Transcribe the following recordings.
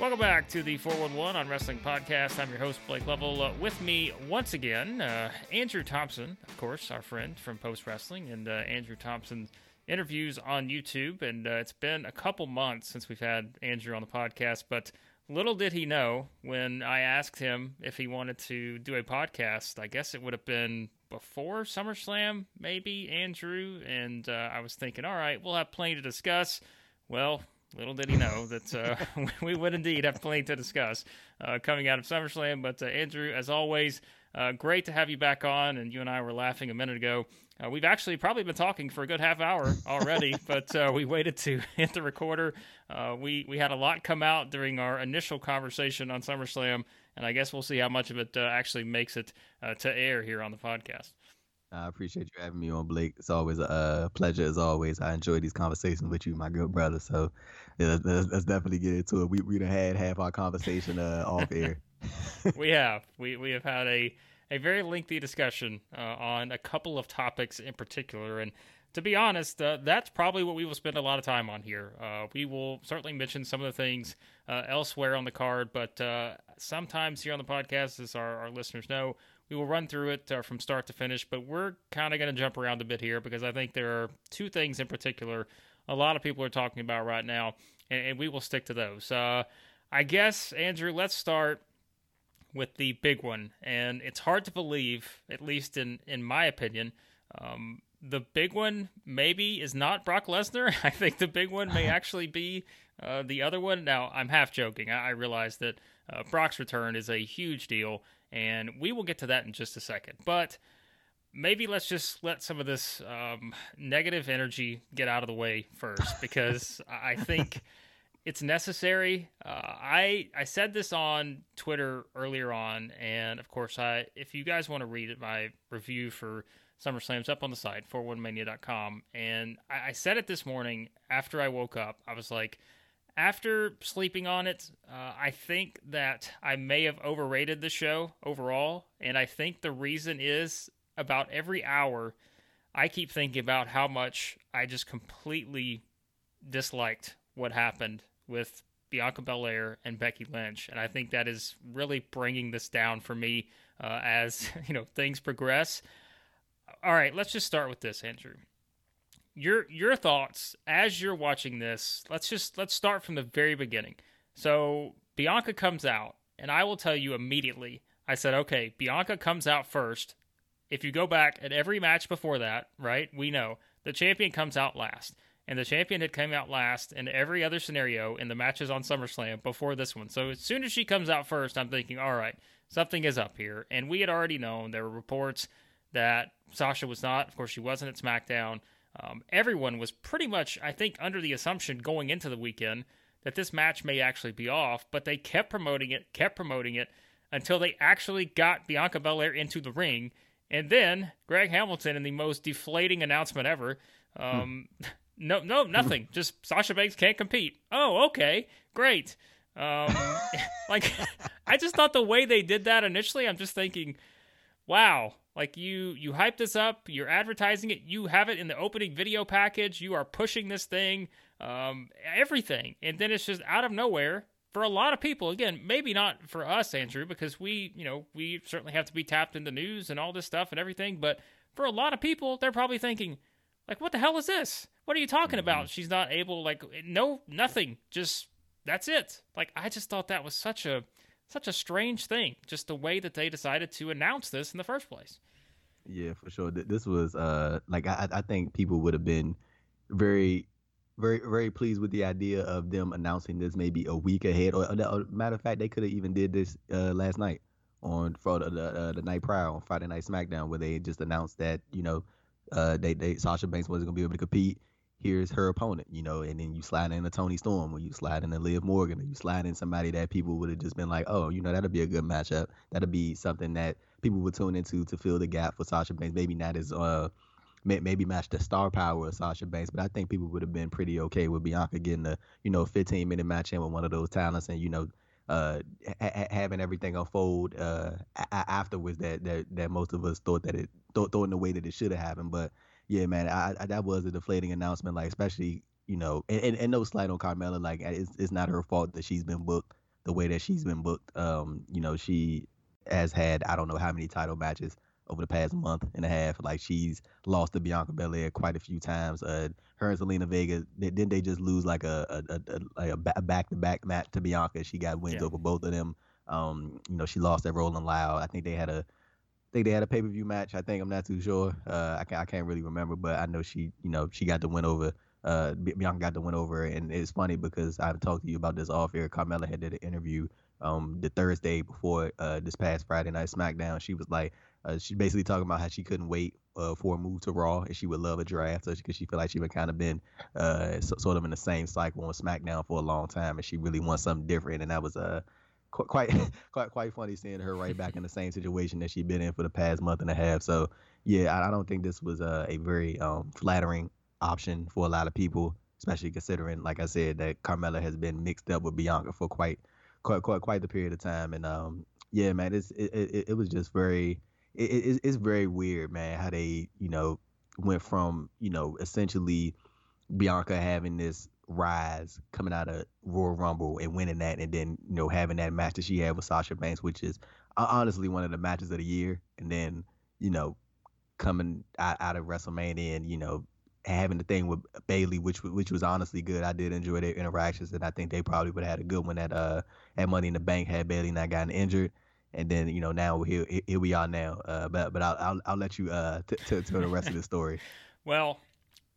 Welcome back to the 411 on Wrestling Podcast. I'm your host, Blake Lovell. Uh, with me once again, uh, Andrew Thompson, of course, our friend from Post Wrestling, and uh, Andrew Thompson interviews on YouTube. And uh, it's been a couple months since we've had Andrew on the podcast, but little did he know when I asked him if he wanted to do a podcast. I guess it would have been before SummerSlam, maybe, Andrew. And uh, I was thinking, all right, we'll have plenty to discuss. Well, Little did he know that uh, we would indeed have plenty to discuss uh, coming out of SummerSlam. But uh, Andrew, as always, uh, great to have you back on. And you and I were laughing a minute ago. Uh, we've actually probably been talking for a good half hour already, but uh, we waited to hit the recorder. we we had a lot come out during our initial conversation on SummerSlam, and I guess we'll see how much of it actually makes it to air here on the podcast. I appreciate you having me on, Blake. It's always a pleasure, as always. I enjoy these conversations with you, my good brother. So yeah, let's, let's definitely get into it. We we done had half our conversation uh, off air. we have we we have had a a very lengthy discussion uh, on a couple of topics in particular, and to be honest, uh, that's probably what we will spend a lot of time on here. Uh, we will certainly mention some of the things uh, elsewhere on the card, but uh, sometimes here on the podcast, as our, our listeners know, we will run through it uh, from start to finish, but we're kind of going to jump around a bit here because I think there are two things in particular a lot of people are talking about right now, and, and we will stick to those. Uh, I guess, Andrew, let's start with the big one. And it's hard to believe, at least in, in my opinion, um, the big one maybe is not Brock Lesnar. I think the big one may actually be uh, the other one. Now, I'm half joking. I, I realize that uh, Brock's return is a huge deal, and we will get to that in just a second. But maybe let's just let some of this um, negative energy get out of the way first, because I think it's necessary. Uh, I I said this on Twitter earlier on, and of course, I if you guys want to read it, my review for SummerSlam's up on the site, 411mania.com. And I, I said it this morning after I woke up. I was like, after sleeping on it, uh, I think that I may have overrated the show overall. And I think the reason is about every hour, I keep thinking about how much I just completely disliked what happened with Bianca Belair and Becky Lynch. And I think that is really bringing this down for me uh, as you know things progress. All right, let's just start with this, Andrew your your thoughts as you're watching this. Let's just let's start from the very beginning. So Bianca comes out, and I will tell you immediately. I said, okay, Bianca comes out first. If you go back at every match before that, right, we know the champion comes out last. And the champion had come out last in every other scenario in the matches on SummerSlam before this one. So as soon as she comes out first, I'm thinking, all right, something is up here. And we had already known there were reports that Sasha was not, of course, she wasn't at SmackDown. Um, everyone was pretty much, I think, under the assumption going into the weekend that this match may actually be off, but they kept promoting it, kept promoting it until they actually got Bianca Belair into the ring. And then Greg Hamilton, in the most deflating announcement ever, um, hmm. no, no, nothing. Just Sasha Banks can't compete. Oh, okay, great. Um, like, I just thought the way they did that initially, I'm just thinking, wow, like you you hype this up, you're advertising it, you have it in the opening video package, you are pushing this thing, um, everything, and then it's just out of nowhere for a lot of people. Again, maybe not for us, Andrew, because we you know we certainly have to be tapped into news and all this stuff and everything. But for a lot of people, they're probably thinking, like, what the hell is this? What are you talking mm-hmm. about? She's not able, like, no, nothing, just that's it. Like, I just thought that was such a such a strange thing, just the way that they decided to announce this in the first place. Yeah, for sure. This was uh like I I think people would have been very very very pleased with the idea of them announcing this maybe a week ahead or, or matter of fact they could have even did this uh last night on for the uh, the night prior on Friday Night SmackDown where they just announced that you know uh they they Sasha Banks wasn't gonna be able to compete here's her opponent, you know, and then you slide in a Toni Storm or you slide in a Liv Morgan or you slide in somebody that people would have just been like, oh, you know, that'll be a good matchup. That'll be something that people would tune into to fill the gap for Sasha Banks. Maybe not as uh maybe match the star power of Sasha Banks, but I think people would have been pretty okay with Bianca getting a you know 15 minute match in with one of those talents and you know uh, ha- having everything unfold uh, a- afterwards that, that that most of us thought that it thought, thought in the way that it should have happened, but yeah, man, I, I, that was a deflating announcement. Like, especially you know, and, and, and no slight on Carmella. Like, it's, it's not her fault that she's been booked the way that she's been booked. Um, you know, she has had I don't know how many title matches over the past month and a half. Like she's lost to Bianca Belair quite a few times. Uh, her and Zelina Vega didn't they just lose like a a, a, a back to back match to Bianca? She got wins yeah. over both of them. Um, you know, she lost at Rolling Loud. I think they had a I think they had a pay per view match. I think I'm not too sure. Uh, I can't I can't really remember, but I know she you know she got the win over. Uh, Bianca got the win over, and it's funny because I've talked to you about this off air. Carmella had did an interview um the Thursday before uh this past Friday night SmackDown. She was like, uh, she's basically talking about how she couldn't wait uh, for a move to Raw and she would love a draft because she feel like she would kind of been uh, so, sort of in the same cycle on SmackDown for a long time and she really wants something different and that was uh quite quite quite funny seeing her right back in the same situation that she'd been in for the past month and a half. So yeah, I, I don't think this was uh, a very um, flattering option for a lot of people, especially considering, like I said, that Carmella has been mixed up with Bianca for quite quite quite quite the period of time. And um, yeah, man, it's it, it, it was just very it, it, it's very weird, man, how they, you know, went from, you know, essentially Bianca having this rise coming out of Royal Rumble and winning that, and then you know having that match that she had with Sasha Banks, which is honestly one of the matches of the year, and then you know coming out, out of WrestleMania and you know having the thing with Bayley, which which was honestly good. I did enjoy their interactions, and I think they probably would have had a good one at uh at Money in the Bank had Bayley not gotten injured and then you know now here here we are now. Uh, but but I'll I'll, I'll let you uh t- t- tell the rest of the story. well,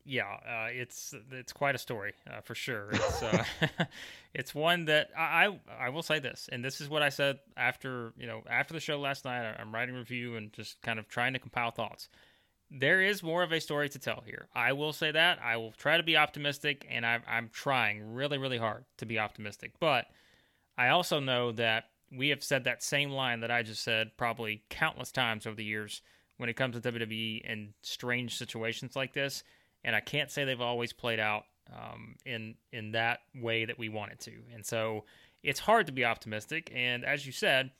yeah, uh, it's it's quite a story uh, for sure. It's uh, it's one that I I will say this, and this is what I said after you know after the show last night. I'm writing review and just kind of trying to compile thoughts. There is more of a story to tell here. I will say that I will try to be optimistic, and I'm I'm trying really really hard to be optimistic. But I also know that we have said that same line that I just said probably countless times over the years when it comes to WWE in strange situations like this, and I can't say they've always played out um, in in that way that we wanted to, and so it's hard to be optimistic. And as you said,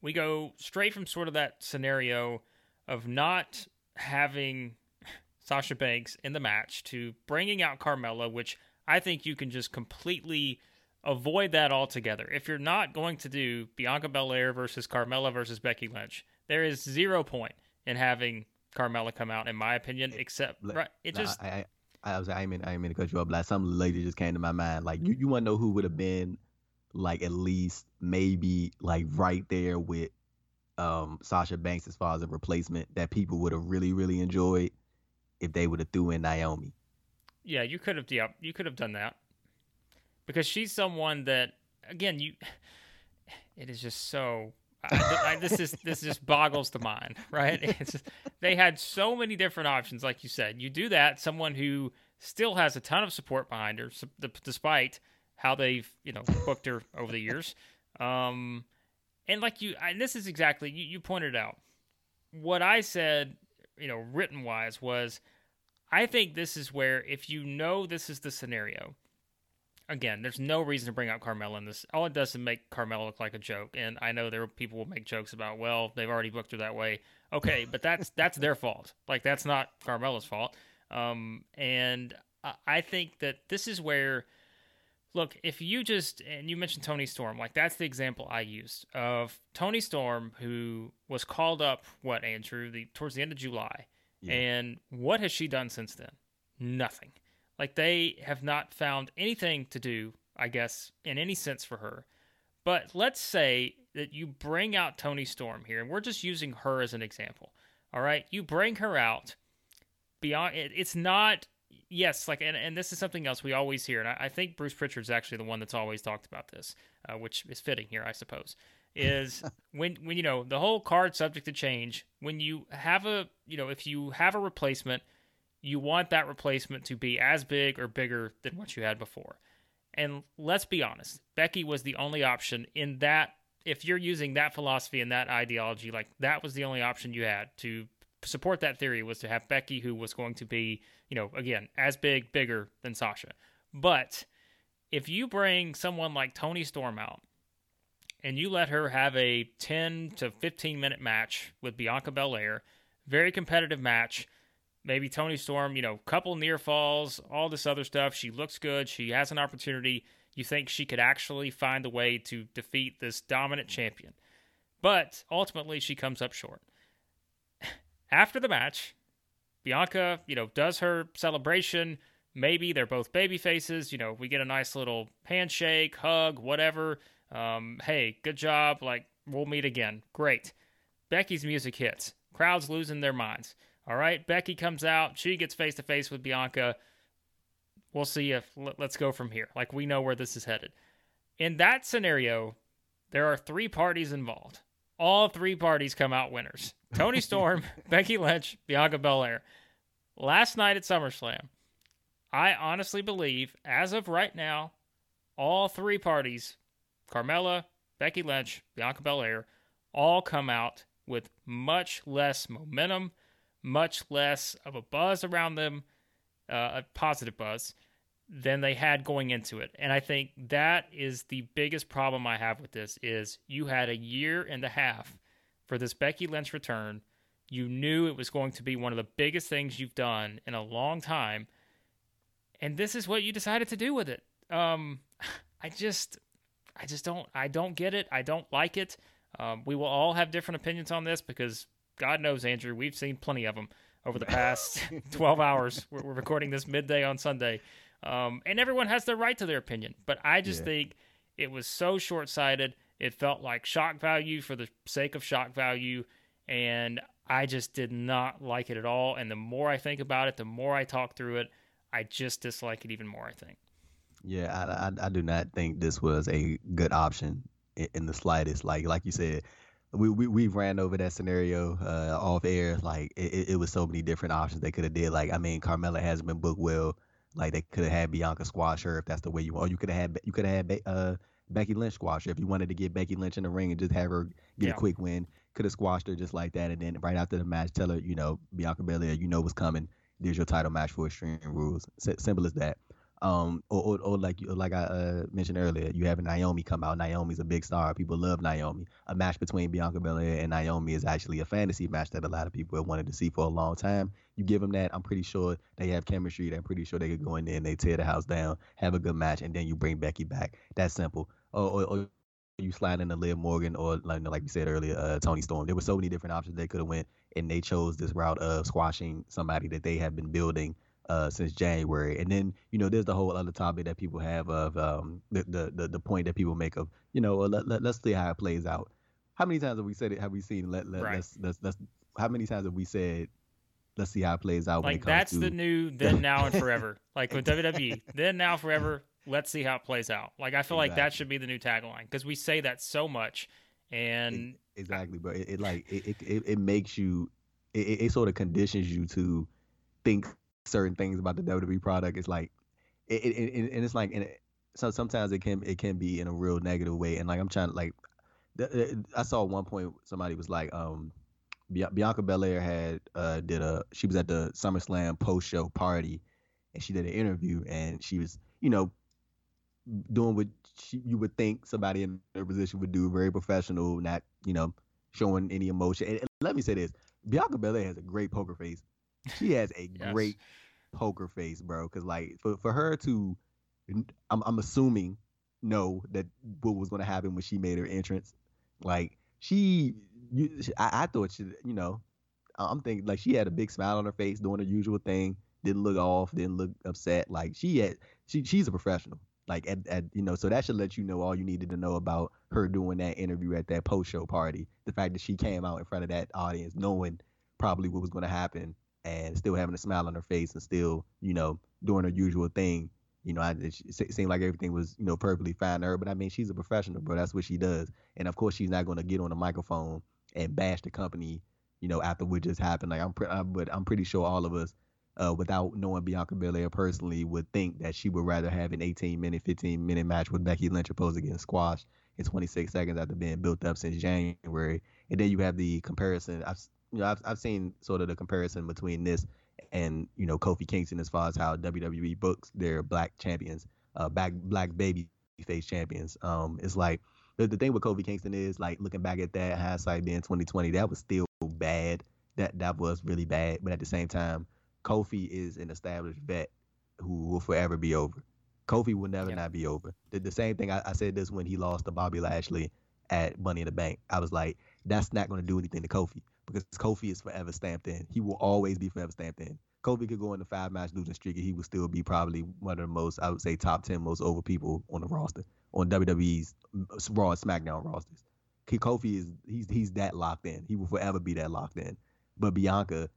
we go straight from sort of that scenario of not having Sasha Banks in the match to bringing out Carmella, which I think you can just completely avoid that altogether. If you're not going to do Bianca Belair versus Carmella versus Becky Lynch, there is zero point in having Carmella come out, in my opinion. Except right, it just. I, I, I was I mean I mean to cut you up. Like some lady just came to my mind. Like you, you want to know who would have been like at least maybe like right there with um Sasha Banks as far as a replacement that people would have really really enjoyed if they would have threw in Naomi. Yeah, you could have. Yeah, you could have done that because she's someone that again you it is just so I, this is this just boggles the mind right? They had so many different options like you said. You do that someone who still has a ton of support behind her despite how they've you know booked her over the years. Um and like you and this is exactly you, you pointed out what i said you know written wise was i think this is where if you know this is the scenario again, there's no reason to bring out Carmella in this. All it does is make Carmella look like a joke. And I know there are people will make jokes about, well, they've already booked her that way. Okay, but that's that's their fault. Like that's not Carmella's fault. Um, and I, I think that this is where, look, if you just and you mentioned Toni Storm, like that's the example I used of Toni Storm, who was called up what Andrew the towards the end of July, yeah. and what has she done since then? Nothing. Like they have not found anything to do, I guess, in any sense for her. But let's say that you bring out Toni Storm here, and we're just using her as an example. All right, you bring her out beyond. It, it's not yes, like, and, and this is something else we always hear, and I, I think Bruce Prichard's actually the one that's always talked about this, uh, which is fitting here, I suppose. Is when when you know the whole card subject to change. When you have a you know if you have a replacement you want that replacement to be as big or bigger than what you had before. And let's be honest, Becky was the only option in that. If you're using that philosophy and that ideology, like that was the only option you had to support that theory was to have Becky, who was going to be, you know, again, as big, bigger than Sasha. But if you bring someone like Toni Storm out and you let her have a 10 to 15 minute match with Bianca Belair, very competitive match maybe Toni Storm, you know, couple near falls, all this other stuff. She looks good. She has an opportunity. You think she could actually find a way to defeat this dominant champion. But ultimately, she comes up short. After the match, Bianca, you know, does her celebration. Maybe they're both baby faces. You know, we get a nice little handshake, hug, whatever. Um, hey, good job. Like, we'll meet again. Great. Becky's music hits. Crowds losing their minds. All right, Becky comes out. She gets face to face with Bianca. We'll see if let's go from here. Like we know where this is headed. In that scenario, there are three parties involved. All three parties come out winners. Toni Storm, Becky Lynch, Bianca Belair. Last night at SummerSlam, I honestly believe, as of right now, all three parties, Carmella, Becky Lynch, Bianca Belair, all come out with much less momentum much less of a buzz around them, uh, a positive buzz, than they had going into it. And I think that is the biggest problem I have with this is you had a year and a half for this Becky Lynch return. You knew it was going to be one of the biggest things you've done in a long time. And this is what you decided to do with it. Um, I just I just don't I don't get it. I don't like it. Um, we will all have different opinions on this because God knows, Andrew, we've seen plenty of them over the past 12 hours. We're, we're, recording this midday on Sunday. Um, and everyone has the right to their opinion. But I just yeah. think it was so short sighted. It felt like shock value for the sake of shock value. And I just did not like it at all. And the more I think about it, the more I talk through it, I just dislike it even more, I think. Yeah, I, I, I do not think this was a good option in, in the slightest. Like like you said, we, we we ran over that scenario uh, off air. Like it, it was so many different options they could have did. Like I mean, Carmella hasn't been booked well. Like they could have had Bianca squash her if that's the way you want. Or you could have had you could have had uh, Becky Lynch squash her if you wanted to get Becky Lynch in the ring and just have her get yeah. a quick win. Could have squashed her just like that, and then right after the match, tell her you know Bianca Belair, you know what's coming. There's your title match for Extreme Rules. S- simple as that. Um, or, or, or like like I uh, mentioned earlier, you have Naomi come out. Naomi's a big star. People love Naomi. A match between Bianca Belair and Naomi is actually a fantasy match that a lot of people have wanted to see for a long time. You give them that, I'm pretty sure they have chemistry. I'm pretty sure they could go in there and they tear the house down, have a good match, and then you bring Becky back. That's simple. Or, or, or you slide in into Liv Morgan or like like we said earlier, uh, Toni Storm. There were so many different options they could have went, and they chose this route of squashing somebody that they have been building uh, since January. And then you know there's the whole other topic that people have of um, the, the, the the point that people make of you know let, let, us see how it plays out. How many times have we said it? Have we seen let, let right. let's, let's let's how many times have we said let's see how it plays out? Like that's to... the new then now and forever. like with WWE, then now forever. Let's see how it plays out. Like I feel exactly. like that should be the new tagline because we say that so much. And it, exactly, but it, it like it, it, it makes you it, it sort of conditions you to think certain things about the WWE product. It's like, it, it, it and it's like, and it, so sometimes it can it can be in a real negative way. And like I'm trying to like, I saw one point somebody was like, um, Bianca Belair had uh did a she was at the SummerSlam post show party, and she did an interview, and she was you know doing what she, you would think somebody in her position would do, very professional, not you know showing any emotion. And let me say this: Bianca Belair has a great poker face. She has a yes. great poker face, bro. Because like for for her to, I'm I'm assuming know that what was going to happen when she made her entrance. Like she, you, I, I thought she, you know, I'm thinking like she had a big smile on her face, doing her usual thing. Didn't look off, didn't look upset. Like she had, she she's a professional. Like at, at you know, so that should let you know all you needed to know about her doing that interview at that post show party. The fact that she came out in front of that audience knowing probably what was going to happen and still having a smile on her face and still, you know, doing her usual thing. You know, I, it, seemed like everything was, you know, perfectly fine to her. But I mean, she's a professional, bro. That's what she does. And of course, she's not going to get on the microphone and bash the company, you know, after what just happened. Like I'm, pre- I, but I'm pretty sure all of us, uh, without knowing Bianca Belair personally, would think that she would rather have an 18 minute, 15 minute match with Becky Lynch opposed getting squashed in 26 seconds after being built up since January. And then you have the comparison. I've you know, I've I've seen sort of the comparison between this and you know Kofi Kingston as far as how WWE books their black champions, uh, black black baby face champions. Um, it's like the, the thing with Kofi Kingston is like looking back at that hindsight being 2020, that was still bad. That that was really bad. But at the same time, Kofi is an established vet who will forever be over. Kofi will never not be over. The, the same thing I, I, said this when he lost to Bobby Lashley at Money in the Bank. I was like, that's not going to do anything to Kofi because Kofi is forever stamped in. He will always be forever stamped in. Kofi could go into five match losing streak and he would still be probably one of the most, I would say, top ten most over people on the roster on WWE's uh, Raw and SmackDown rosters. Kofi is he's he's that locked in. He will forever be that locked in. But Bianca,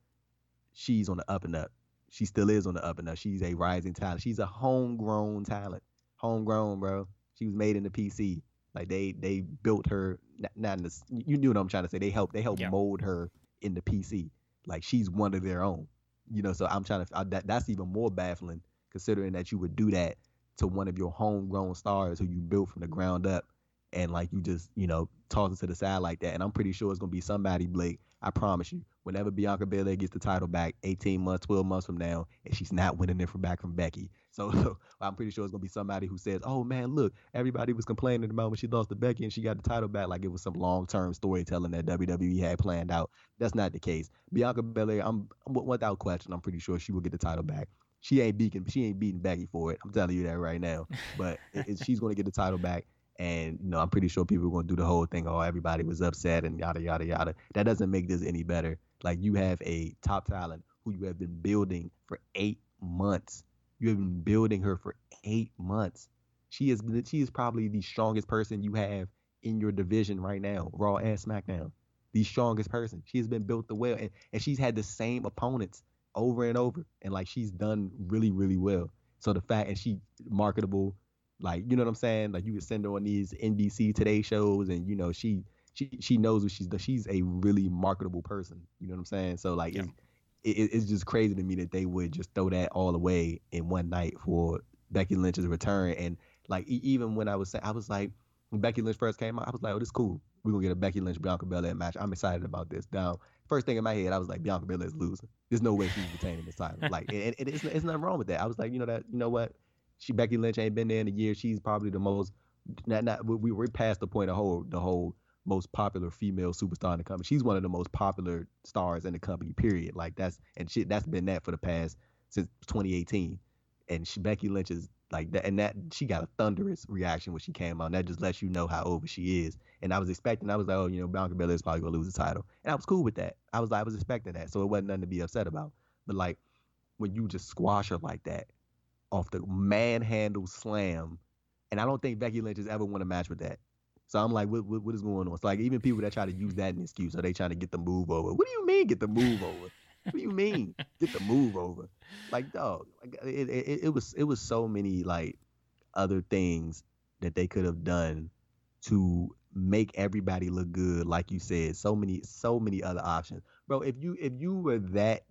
she's on the up and up. She still is on the up and up. She's a rising talent. She's a homegrown talent. Homegrown, bro. She was made in the PC. Like they they built her not in the you knew what I'm trying to say. They helped they helped yeah. mold her in the PC. Like she's one of their own. You know, so I'm trying to I, that that's even more baffling considering that you would do that to one of your homegrown stars who you built from the ground up and like you just, you know, toss it to the side like that. And I'm pretty sure it's gonna be somebody, Blake. I promise you. Whenever Bianca Belair gets the title back 18 months, 12 months from now, and she's not winning it from back from Becky. So, I'm pretty sure it's gonna be somebody who says, "Oh man, look, everybody was complaining about when she lost to Becky and she got the title back like it was some long-term storytelling that WWE had planned out." That's not the case. Bianca Belair, I'm without question, I'm pretty sure she will get the title back. She ain't beating, she ain't beating Becky for it. I'm telling you that right now. But it, it, she's gonna get the title back. And you know, I'm pretty sure people are gonna do the whole thing. Oh, everybody was upset and yada yada yada. That doesn't make this any better. Like you have a top talent who you have been building for eight months. You have been building her for eight months. She is she is probably the strongest person you have in your division right now, Raw and SmackDown. The strongest person. She has been built the well, and, and she's had the same opponents over and over, and like she's done really really well. So the fact and she marketable, like you know what I'm saying. Like you could send her on these NBC Today shows, and you know she she she knows what she's done. She's a really marketable person. You know what I'm saying? So like yeah. it's, it, it's just crazy to me that they would just throw that all away in one night for Becky Lynch's return. And like even when I was saying, I was like when Becky Lynch first came out, I was like, oh, this is cool. We're gonna get a Becky Lynch Bianca Belair match. I'm excited about this. Now, first thing in my head, I was like, Bianca Belair is losing. There's no way she's retaining this title. Like, and, and it's, it's nothing wrong with that. I was like, you know that, you know what? She Becky Lynch ain't been there in a year. She's probably the most. Not, not we we're past the point of whole the whole most popular female superstar in the company. She's one of the most popular stars in the company. Period. Like that's and shit. That's been that for the past since 2018. And she, Becky Lynch is like that, and that she got a thunderous reaction when she came out. That just lets you know how over she is. And I was expecting. I was like, oh, you know, Bianca Belair is probably gonna lose the title, and I was cool with that. I was like, I was expecting that, so it wasn't nothing to be upset about. But like when you just squash her like that off the manhandle slam, and I don't think Becky Lynch has ever won a match with that. So I'm like, what, what, what is going on? It's like even people that try to use that excuse, are they trying to get the move over? What do you mean get the move over? what do you mean get the move over? Like dog, like, it, it, it was it was so many like other things that they could have done to make everybody look good. Like you said, so many so many other options, bro. If you if you were that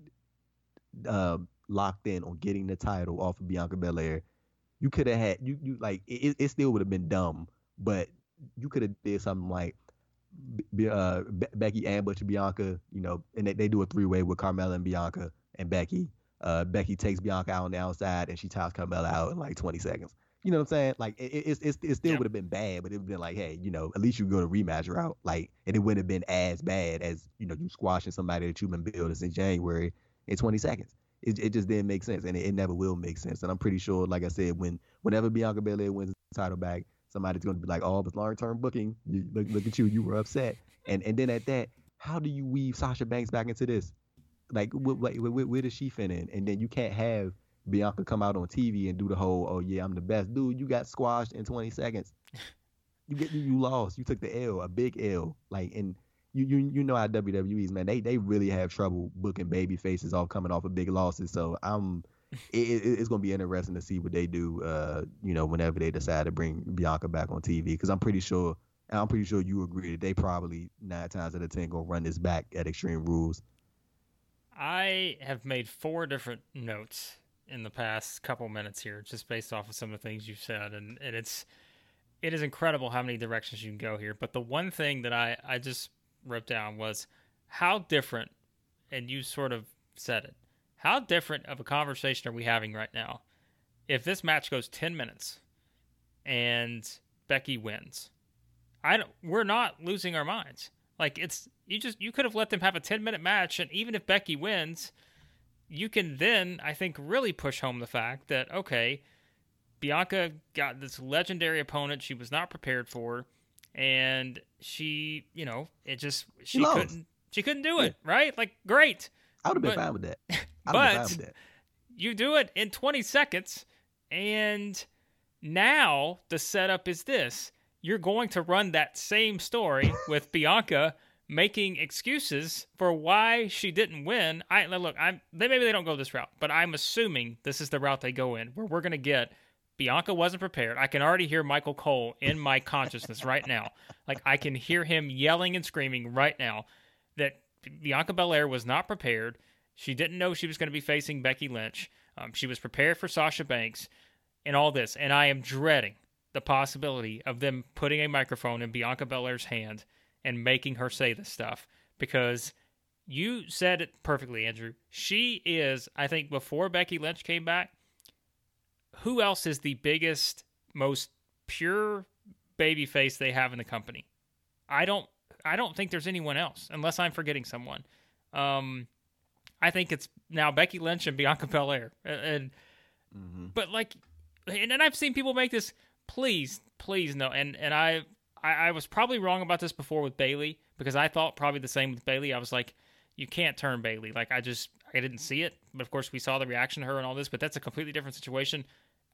uh, locked in on getting the title off of Bianca Belair, you could have had you you like it, it still would have been dumb, but you could have did something like uh, Be- Becky ambush Bianca, you know, and they, they do a three way with Carmella and Bianca and Becky. Uh, Becky takes Bianca out on the outside and she ties Carmella out in like 20 seconds. You know what I'm saying? Like it, it, it, it still yeah. would have been bad, but it would have been like, hey, you know, at least you go to rematch route. Like, and it wouldn't have been as bad as you know you squashing somebody that you've been building since January in 20 seconds. It, it just didn't make sense, and it, it never will make sense. And I'm pretty sure, like I said, when whenever Bianca Belair wins the title back, somebody's going to be like, "Oh, it's long term booking. You, look, look at you. You were upset." And and then at that, how do you weave Sasha Banks back into this? Like, wh- wh- wh- where does she fit in? And then you can't have Bianca come out on TV and do the whole, "Oh yeah, I'm the best." Dude, you got squashed in 20 seconds. You get you lost. You took the L, a big L. Like and you you you know how WWE's man, they they really have trouble booking baby faces off coming off of big losses. So I'm it, it, it's to be interesting to see what they do. Uh, you know, whenever they decide to bring Bianca back on TV, because I'm pretty sure, I'm pretty sure you agree that they probably nine times out of ten gonna run this back at Extreme Rules. I have made four different notes in the past couple minutes here, just based off of some of the things you've said, and, and it's it is incredible how many directions you can go here. But the one thing that I I just wrote down was how different, and you sort of said it how different of a conversation are we having right now? If this match goes 10 minutes and Becky wins, I don't, we're not losing our minds. Like it's you just you could have let them have a 10 minute match and even if Becky wins, you can then, I think, really push home the fact that, okay, Bianca got this legendary opponent she was not prepared for, and she, you know, it just, she She couldn't, she couldn't do it, right? Like, great. I would have been fine with that. But- been fine with that. you do it in 20 seconds and now the setup is this you're going to run that same story with bianca making excuses for why she didn't win i look i'm they maybe they don't go this route but i'm assuming this is the route they go in where we're going to get bianca wasn't prepared i can already hear michael cole in my consciousness right now like i can hear him yelling and screaming right now that bianca belair was not prepared she didn't know she was going to be facing Becky Lynch. Um, she was prepared for Sasha Banks and all this. And I am dreading the possibility of them putting a microphone in Bianca Belair's hand and making her say this stuff because you said it perfectly, Andrew. She is, I think, before Becky Lynch came back, who else is the biggest, most pure baby face they have in the company? I don't I don't think there's anyone else, unless I'm forgetting someone. Um, I think it's now Becky Lynch and Bianca Belair, and, and hmm but like, and, and I've seen people make this. Please, please no. And and I, I I was probably wrong about this before with Bayley because I thought probably the same with Bayley. I was like, you can't turn Bayley. Like I just I didn't see it. But of course we saw the reaction to her and all this. But that's a completely different situation.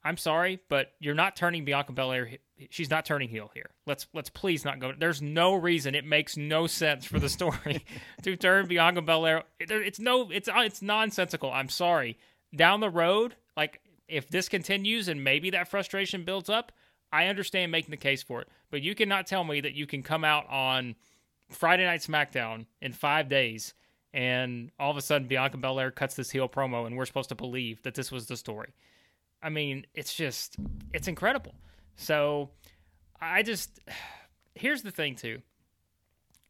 I'm sorry, but you're not turning Bianca Belair. She's not turning heel here. Let's let's please not go. There's no reason. It makes no sense for the story to turn Bianca Belair. It's no. It's uh, it's nonsensical. I'm sorry. Down the road, like if this continues and maybe that frustration builds up, I understand making the case for it. But you cannot tell me that you can come out on Friday Night SmackDown in five days and all of a sudden Bianca Belair cuts this heel promo and we're supposed to believe that this was the story. I mean, it's just it's incredible. So I just here's the thing too.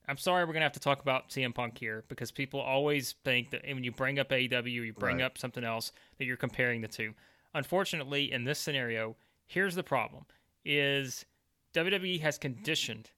I'm sorry we're gonna have to talk about CM Punk here because people always think that when you bring up AEW, you bring Right. up something else that you're comparing the two. Unfortunately, in this scenario, here's the problem: is WWE has conditioned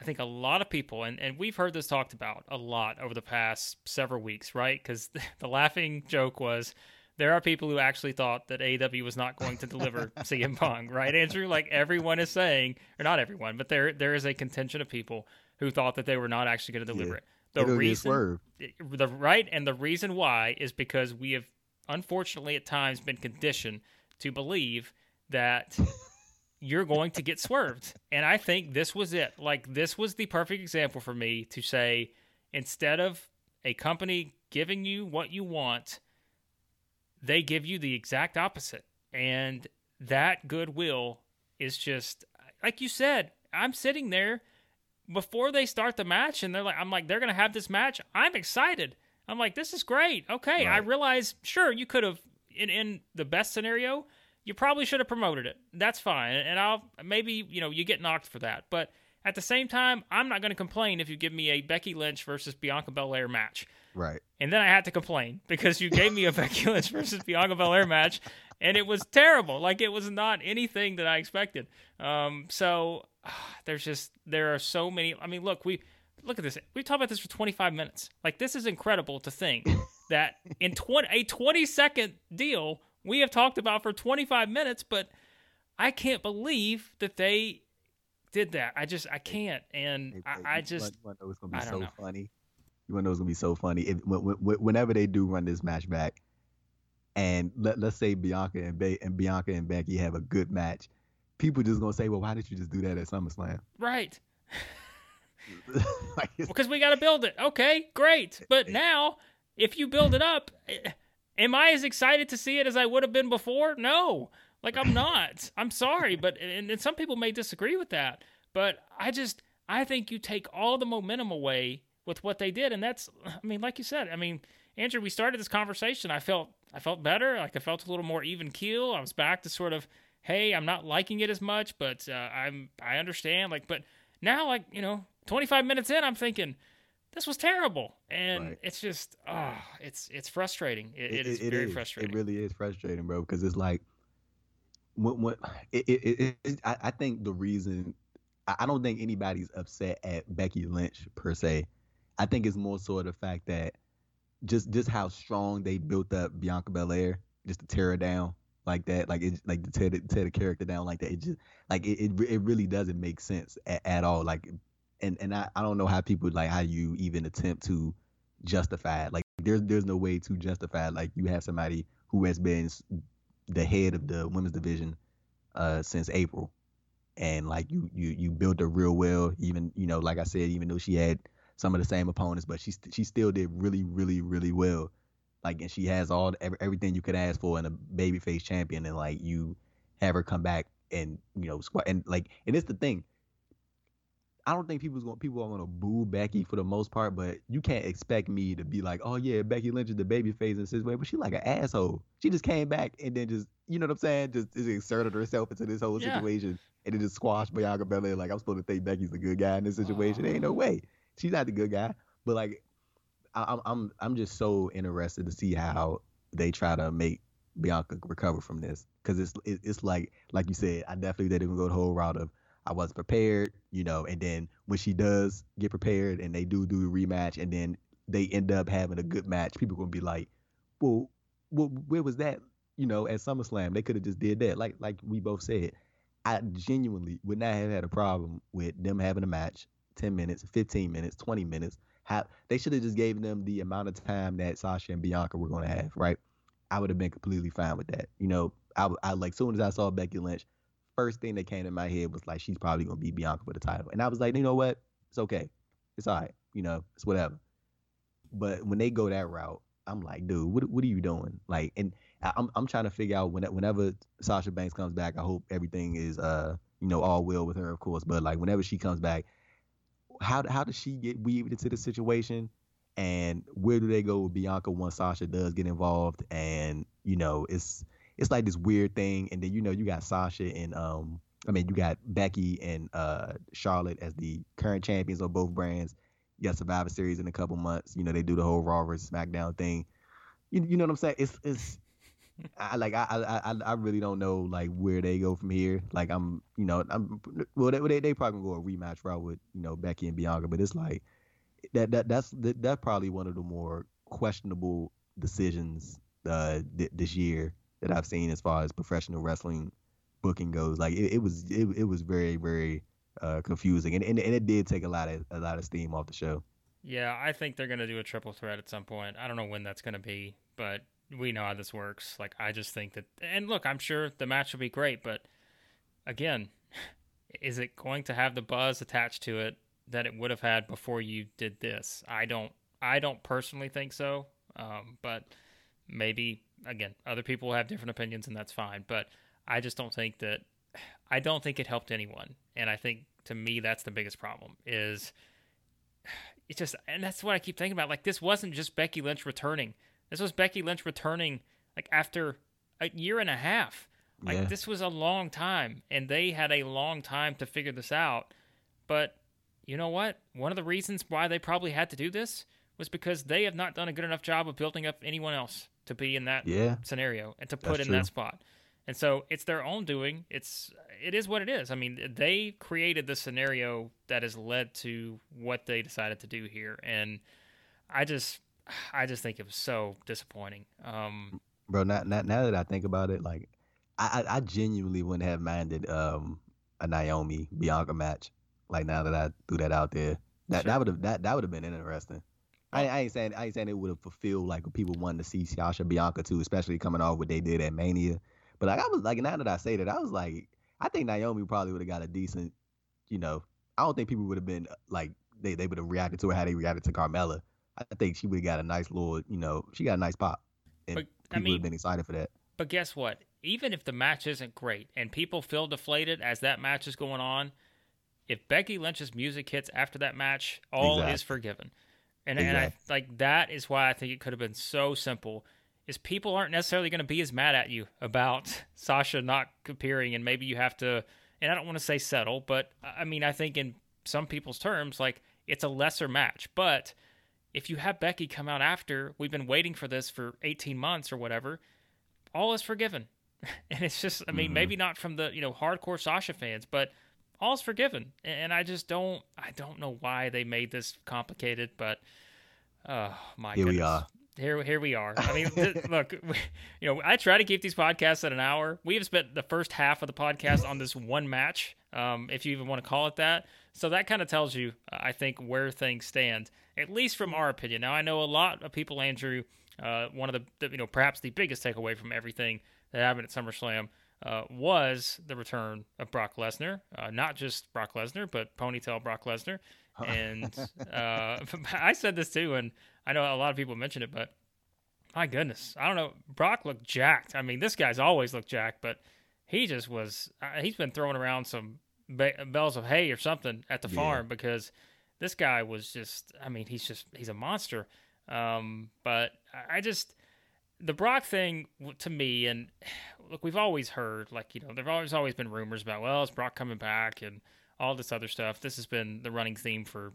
I think a lot of people, and, and we've heard this talked about a lot over the past several weeks, right? Because the laughing joke was there are people who actually thought that AEW was not going to deliver CM Punk, right, Andrew? Like everyone is saying, or not everyone, but there there is a contention of people who thought that they were not actually going to deliver Yeah. it. The It'll reason, the right, and the reason why is because we have unfortunately at times been conditioned to believe that you're going to get swerved. And I think this was it. Like this was the perfect example for me to say instead of a company giving you what you want, they give you the exact opposite. And that goodwill is just like you said, I'm sitting there before they start the match and they're like I'm like they're going to have this match. I'm excited. I'm like this is great. Okay, I Right. realize sure you could have in in the best scenario, you probably should have promoted it. That's fine. And I'll maybe, you know, you get knocked for that. But at the same time, I'm not going to complain if you give me a Becky Lynch versus Bianca Belair match. Right. And then I had to complain because you gave me a Becky Lynch versus Bianca Belair match, and it was terrible. Like it was not anything that I expected. Um, so there's just there are so many. I mean, look, we look at this. We talked about this for 25 minutes. Like this is incredible to think that in 20 a 20 second deal we have talked about for 25 minutes, but I can't believe that they did that. I just I can't, and I, I just wanna know it's gonna be I so know. funny. You wanna know it's gonna be so funny if when, when, whenever they do run this match back, and let let's say Bianca and ba- and Bianca and Becky have a good match, people just gonna say, well, why didn't you just do that at SummerSlam? right. like, because we got to build it. Okay, great. But now, if you build it up, eh, am I as excited to see it as I would have been before? No. Like I'm not. I'm sorry, but and, and some people may disagree with that. But I just I think you take all the momentum away with what they did, and that's I mean, like you said, I mean, Andrew, we started this conversation. I felt I felt better. Like I felt a little more even keel. I was back to sort of, hey, I'm not liking it as much, but uh, I'm I understand. Like, but now, like you know, 25 minutes in, I'm thinking this was terrible, and Right. it's just oh, it's it's frustrating. it, it is it very frustrating. It really is frustrating, bro, because it's like, when, when it, it, it, it, I, I think the reason I don't think anybody's upset at Becky Lynch per se. I think it's more so the fact that just just how strong they built up Bianca Belair just to tear her down like that, like it like to tear the, tear the character down like that. It just like it it, it really doesn't make sense at, at all. Like and and I, I don't know how people like how you even attempt to justify it. Like there's there's no way to justify it. Like you have somebody who has been the head of the women's division uh since April. And like you you you built her real well, even you know, like I said, even though she had some of the same opponents, but she she still did really really really well. Like and she has all every, everything you could ask for in a babyface champion, and like you have her come back and you know squat and like and it's the thing I don't think people's going people are gonna boo Becky for the most part, but you can't expect me to be like, oh yeah, Becky Lynch is the baby face in this way, but she like an asshole. She just came back and then just you know what I'm saying, just, just inserted herself into this whole yeah. situation and it just squashed Bianca Belair. Like I'm supposed to think Becky's the good guy in this situation. Ain't no way. She's not the good guy. But like I, am I'm I'm just so interested to see how they try to make Bianca recover from this because it's it's like like you said, I definitely didn't go the whole route of I wasn't prepared, you know, and then when she does get prepared and they do do a rematch and then they end up having a good match, people gonna be like, well, well where was that? You know, at SummerSlam, they could have just did that. Like like we both said, I genuinely would not have had a problem with them having a match, ten minutes, fifteen minutes, twenty minutes. Have they should have just gave them the amount of time that Sasha and Bianca were gonna have, right? I would have been completely fine with that. You know, I, I like soon as I saw Becky Lynch first thing that came to my head was like she's probably gonna be Bianca for the title, and I was like, you know what, it's okay, it's all right, you know, it's whatever. But when they go that route, I'm like, dude, what what are you doing? Like, and I'm I'm trying to figure out when whenever Sasha Banks comes back, I hope everything is uh you know all well with her, of course. But like whenever she comes back, how how does she get weaved into the situation? And where do they go with Bianca once Sasha does get involved? And you know, it's it's like this weird thing. And then you know you got Sasha and um I mean you got Becky and uh Charlotte as the current champions of both brands. You got Survivor Series in a couple months. You know they do the whole Raw versus SmackDown thing. You you know what I'm saying? It's it's I like I I I really don't know like where they go from here. Like I'm you know I'm well they they, they probably gonna go a rematch route with you know Becky and Bianca, but it's like that that that's that, that's probably one of the more questionable decisions uh th- this year that I've seen as far as professional wrestling booking goes. Like it, it was it, it was very very uh, confusing, and, and and it did take a lot of a lot of steam off the show. Yeah, I think they're gonna do a triple threat at some point. I don't know when that's gonna be, but we know how this works. Like I just think that, and look, I'm sure the match will be great, but again, is it going to have the buzz attached to it that it would have had before you did this? I don't. I don't personally think so. Um, but maybe again, other people have different opinions, and that's fine. But I just don't think that I don't think it helped anyone, and I think to me that's the biggest problem is it's just, and that's what I keep thinking about. Like this wasn't just Becky Lynch returning. This was Becky Lynch returning like after a year and a half. Like yeah. this was a long time, and they had a long time to figure this out. But you know what? One of the reasons why they probably had to do this was because they have not done a good enough job of building up anyone else to be in that yeah, scenario and to put in true. that spot. And so it's their own doing. It's it is what it is. I mean, they created the scenario that has led to what they decided to do here, and I just I just think it was so disappointing. Um, Bro, now, now, now that I think about it, like I, I, I genuinely wouldn't have minded um, a Naomi Bianca match. Like now that I threw that out there, that sure. that would have that that would have been interesting. I, I, ain't saying I ain't saying it would have fulfilled like people wanting to see Sasha Bianca too, especially coming off what they did at Mania. But like I was like now that I say that, I was like, I think Naomi probably would have got a decent, you know, I don't think people would have been like they they would have reacted to her how they reacted to Carmella. I think she would have got a nice little, you know, she got a nice pop, and but, people I mean, would have been excited for that. But guess what? Even if the match isn't great and people feel deflated as that match is going on, if Becky Lynch's music hits after that match, all exactly. is forgiven. And exactly. and I like that is why I think it could have been so simple. Is people aren't necessarily going to be as mad at you about Sasha not appearing, and maybe you have to. And I don't want to say settle, but I mean I think in some people's terms, like it's a lesser match. But if you have Becky come out after, we've been waiting for this for 18 months or whatever, all is forgiven. and it's just, I mean, mm-hmm. maybe not from the you know hardcore Sasha fans, but all's forgiven. And I just don't I don't know why they made this complicated, but oh my Here goodness. we are. here here we are. I mean, th- look, you know, I try to keep these podcasts at an hour. We have spent the first half of the podcast on this one match, um, if you even want to call it that. So that kind of tells you, uh, I think, where things stand, at least from our opinion. Now, I know a lot of people, Andrew, uh, one of the, you know, perhaps the biggest takeaway from everything that happened at SummerSlam uh, was the return of Brock Lesnar. Uh, not just Brock Lesnar, but ponytail Brock Lesnar. And uh, I said this too, and I know a lot of people mentioned it, but my goodness, I don't know. Brock looked jacked. I mean, this guy's always looked jacked, but he just was. Uh, he's been throwing around some ba- bells of hay or something at the yeah. farm because this guy was just. I mean, he's just he's a monster. Um, but I just the Brock thing to me, and look, we've always heard like you know there've always always been rumors about well, is Brock coming back and all this other stuff. This has been the running theme for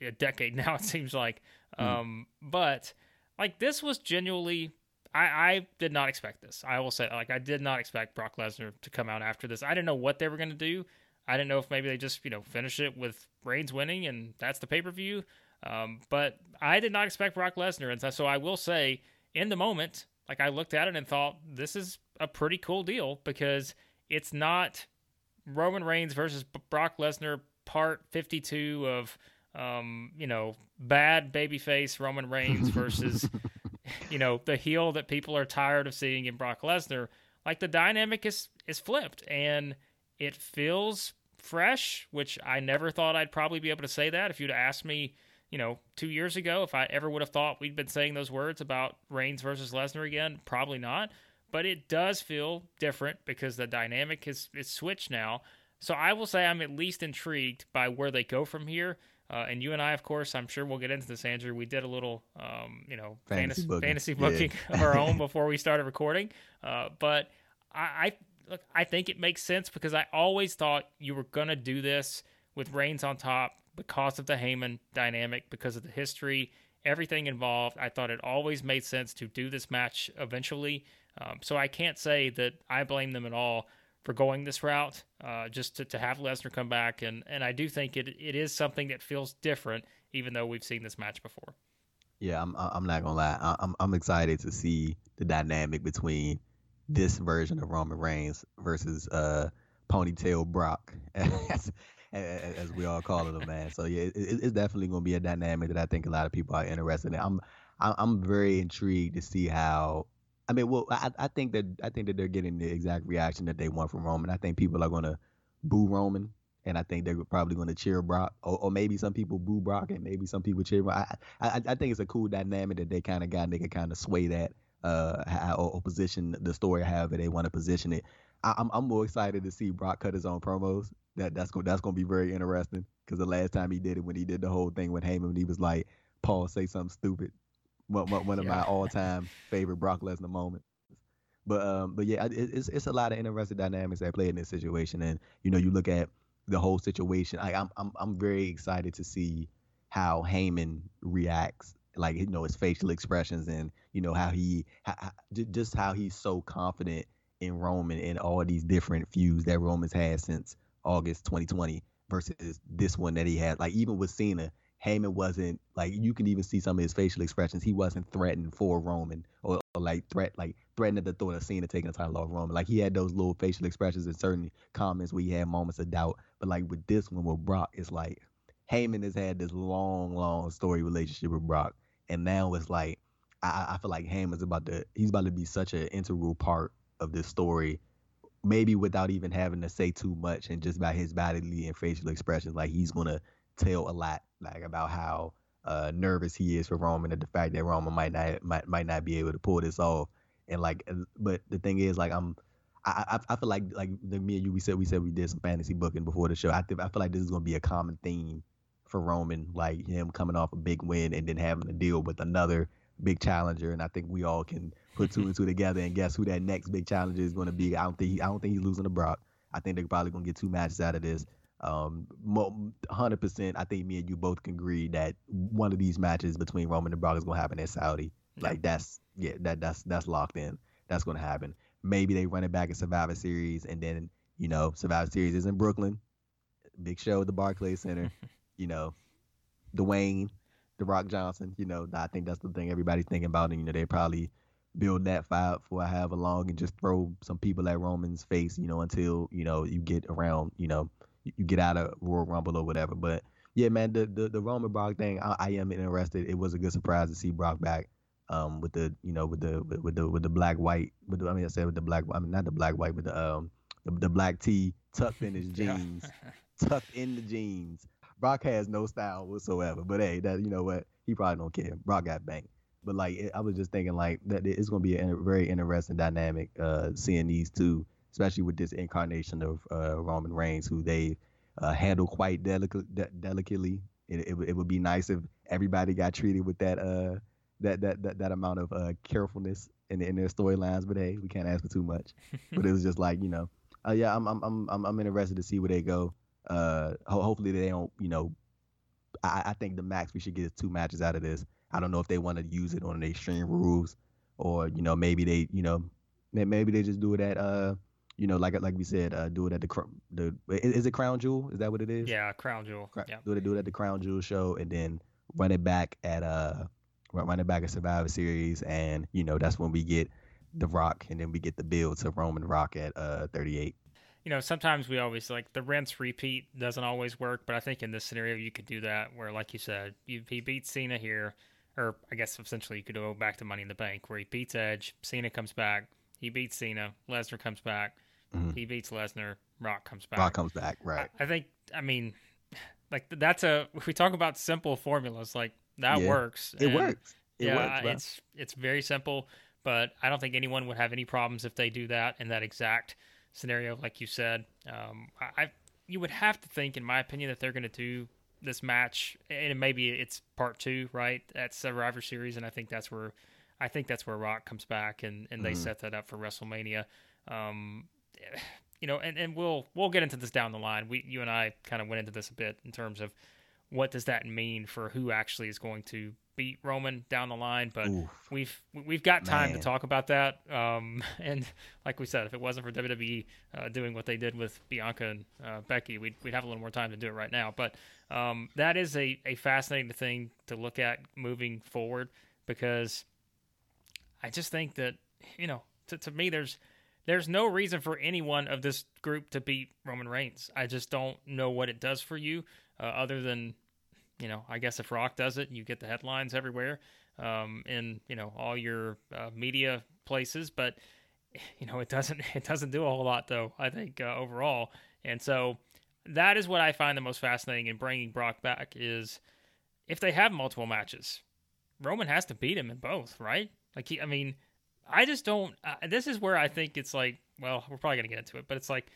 a decade now. It seems like, mm. um, but like this was genuinely. I, I did not expect this. I will say, like, I did not expect Brock Lesnar to come out after this. I didn't know what they were going to do. I didn't know if maybe they just, you know, finish it with Reigns winning and that's the pay per view. Um, but I did not expect Brock Lesnar, and so I will say, in the moment, like I looked at it and thought, this is a pretty cool deal because it's not Roman Reigns versus Brock Lesnar part 52 of um, you know, bad babyface Roman Reigns versus you know, the heel that people are tired of seeing in Brock Lesnar. Like the dynamic is is flipped and it feels fresh, which I never thought I'd probably be able to say that if you'd asked me, you know, 2 years ago if I ever would have thought we'd been saying those words about Reigns versus Lesnar again, probably not but it does feel different because the dynamic is is switched now. So I will say I'm at least intrigued by where they go from here. Uh, and you and I, of course, I'm sure we'll get into this, Andrew. We did a little, um, you know, fantasy, fantasy booking, fantasy booking yeah. of our own before we started recording. Uh, but I, I look, I think it makes sense because I always thought you were gonna do this with Reigns on top because of the Heyman dynamic, because of the history, everything involved. I thought it always made sense to do this match eventually. Um, so I can't say that I blame them at all for going this route, uh, just to, to have Lesnar come back. And, and I do think it it is something that feels different, even though we've seen this match before. Yeah, I'm I'm not gonna lie. I'm I'm excited to see the dynamic between this version of Roman Reigns versus uh, Ponytail Brock, as, as we all call it, a man. So yeah, it, it's definitely gonna be a dynamic that I think a lot of people are interested in. I'm I'm very intrigued to see how I mean, well, I, I think that I think that they're getting the exact reaction that they want from Roman. I think people are gonna boo Roman, and I think they're probably gonna cheer Brock, or, or maybe some people boo Brock, and maybe some people cheer. Brock. I, I I think it's a cool dynamic that they kind of got. And they can kind of sway that, uh, how, or, position the story however they want to position it. I, am I'm, I'm more excited to see Brock cut his own promos. That that's going that's gonna be very interesting because the last time he did it, when he did the whole thing with Heyman, he was like, "Paul, say something stupid." one, one of yeah. my all-time favorite Brock Lesnar moments. But um, but yeah, it, it's it's a lot of interesting dynamics that play in this situation, and you know, you look at the whole situation. I, I'm I'm I'm very excited to see how Heyman reacts, like you know his facial expressions, and you know how he how, just how he's so confident in Roman and all these different feuds that Roman's had since August 2020 versus this one that he had. Like even with Cena, Heyman wasn't like you can even see some of his facial expressions. He wasn't threatened for Roman or, or like threat like threatening the thought of Cena taking the title off Roman. Like he had those little facial expressions in certain comments where he had moments of doubt. But like with this one with Brock, it's like Heyman has had this long, long story relationship with Brock, and now it's like I, I feel like Heyman's about to he's about to be such an integral part of this story maybe without even having to say too much and just by his bodily and facial expressions, like he's gonna tell a lot like about how uh, nervous he is for Roman and the fact that Roman might not might might not be able to pull this off. And like, but the thing is, like, I'm I, I, I feel like like the me and you we said we said we did some fantasy booking before the show. I th- I feel like this is gonna be a common theme for Roman, like him coming off a big win and then having to deal with another big challenger. And I think we all can put two and two together and guess who that next big challenger is going to be. I don't think he, I don't think he's losing to Brock. I think they're probably gonna get two matches out of this. Um, hundred percent. I think me and you both can agree that one of these matches between Roman and Brock is gonna happen in Saudi. Like that's yeah, that that's that's locked in. That's gonna happen. Maybe they run it back in Survivor Series, and then you know Survivor Series is in Brooklyn. Big show at the Barclays Center. you know, Dwayne, The Rock Johnson. You know, I think that's the thing everybody's thinking about, and you know, they probably build that fight for however long and just throw some people at Roman's face, you know, until you know you get around, you know, you get out of Royal Rumble or whatever. But yeah, man, the the, the Roman Brock thing, I, I am interested. It was a good surprise to see Brock back. Um, with the you know with the with the with the black white with the, I mean I said with the black I mean not the black white but the um the, the black tee tucked in his jeans tucked in the jeans. Brock has no style whatsoever. But hey, that you know what he probably don't care. Brock got banked. But like it, I was just thinking like that it's gonna be a very interesting dynamic uh seeing these two, especially with this incarnation of uh Roman Reigns who they uh, handle quite delicate, de- delicately. It, it, it would be nice if everybody got treated with that uh that that that, that amount of uh carefulness in in their storylines. But hey, we can't ask for too much. but it was just like you know, uh, yeah, I'm I'm I'm I'm interested to see where they go. Uh, ho- hopefully they don't you know. I, I think the max we should get is two matches out of this. I don't know if they want to use it on the extreme rules, or you know maybe they you know maybe they just do it at uh you know, like like we said, uh, do it at the the is it Crown Jewel? Is that what it is? Yeah, Crown Jewel. yeah. Do it do it at the Crown Jewel show, and then run it back at uh run it back at Survivor Series, and you know that's when we get the Rock, and then we get the build to Roman Rock at uh 38. You know, sometimes we always like the rinse repeat doesn't always work, but I think in this scenario you could do that where, like you said, you, he beats Cena here, or I guess essentially you could go back to Money in the Bank where he beats Edge, Cena comes back, he beats Cena, Lesnar comes back, Mm-hmm. He beats Lesnar. Rock comes back. Rock comes back. Right. I, I, think. I mean, like that's a. If we talk about simple formulas, like that yeah. works. It works. It yeah, works, it's it's very simple, but I don't think anyone would have any problems if they do that in that exact scenario, like you said. Um, I you would have to think, in my opinion, that they're going to do this match, and maybe it's part two, right? At Survivor Series, and I think that's where I think that's where Rock comes back, and and they mm-hmm. set that up for WrestleMania. Um, you know, and, and we'll we'll get into this down the line. We you and I kind of went into this a bit in terms of what does that mean for who actually is going to beat Roman down the line. But Oof. we've we've got time Man. to talk about that. Um, and like we said, if it wasn't for WWE uh, doing what they did with Bianca and uh, Becky, we'd we'd have a little more time to do it right now. But um, that is a a fascinating thing to look at moving forward because I just think that you know to, to me there's there's no reason for anyone of this group to beat Roman Reigns. I just don't know what it does for you, uh, other than, you know, I guess if Rock does it, you get the headlines everywhere, um, in you know all your uh, media places. But you know, it doesn't it doesn't do a whole lot though. I think uh, overall, and so that is what I find the most fascinating in bringing Brock back is if they have multiple matches, Roman has to beat him in both, right? Like he, I mean I just don't. Uh, this is where I think it's like, well, we're probably gonna get into it, but it's like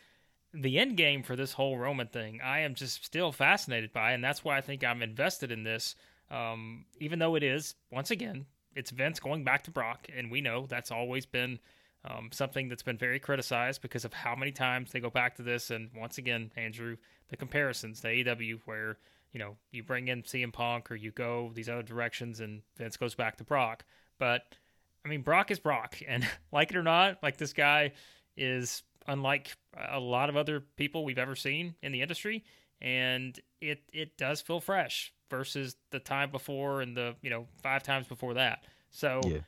the end game for this whole Roman thing. I am just still fascinated by, and that's why I think I'm invested in this. Um, even though it is once again, it's Vince going back to Brock, and we know that's always been um, something that's been very criticized because of how many times they go back to this. And once again, Andrew, the comparisons, the AEW, where you know you bring in CM Punk or you go these other directions, and Vince goes back to Brock, but I mean, Brock is Brock, and like it or not, like this guy is unlike a lot of other people we've ever seen in the industry, and it it does feel fresh versus the time before and the you know five times before that. So yeah.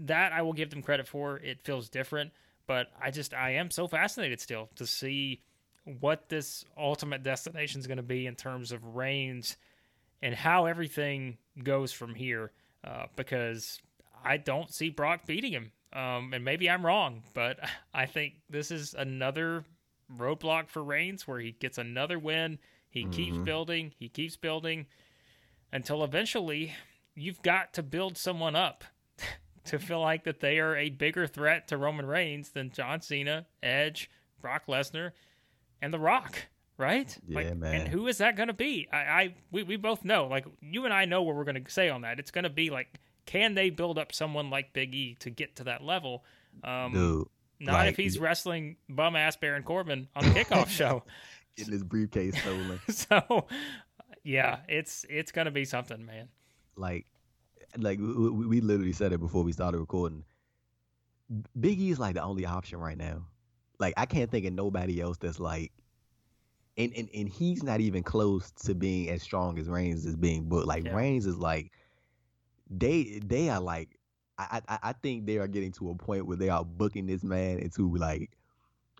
that I will give them credit for. It feels different, but I just I am so fascinated still to see what this ultimate destination is going to be in terms of Reigns and how everything goes from here. Uh, because I don't see Brock beating him. Um, and maybe I'm wrong, but I think this is another roadblock for Reigns where he gets another win. He mm-hmm. keeps building, he keeps building until eventually you've got to build someone up to feel like that they are a bigger threat to Roman Reigns than John Cena, Edge, Brock Lesnar, and The Rock, right? Yeah, like, man. And who is that going to be? I, I we, we both know. Like you and I know what we're going to say on that. It's going to be like can they build up someone like Big E to get to that level? Um, Dude, not like, if he's wrestling bum ass Baron Corbin on the kickoff show. Getting his briefcase stolen. so, yeah, it's it's gonna be something, man. Like, like we, we literally said it before we started recording. Big E is like the only option right now. Like I can't think of nobody else that's like and, and and he's not even close to being as strong as Reigns is being booked. Like yeah. Reigns is like they they are like I, I I think they are getting to a point where they are booking this man into like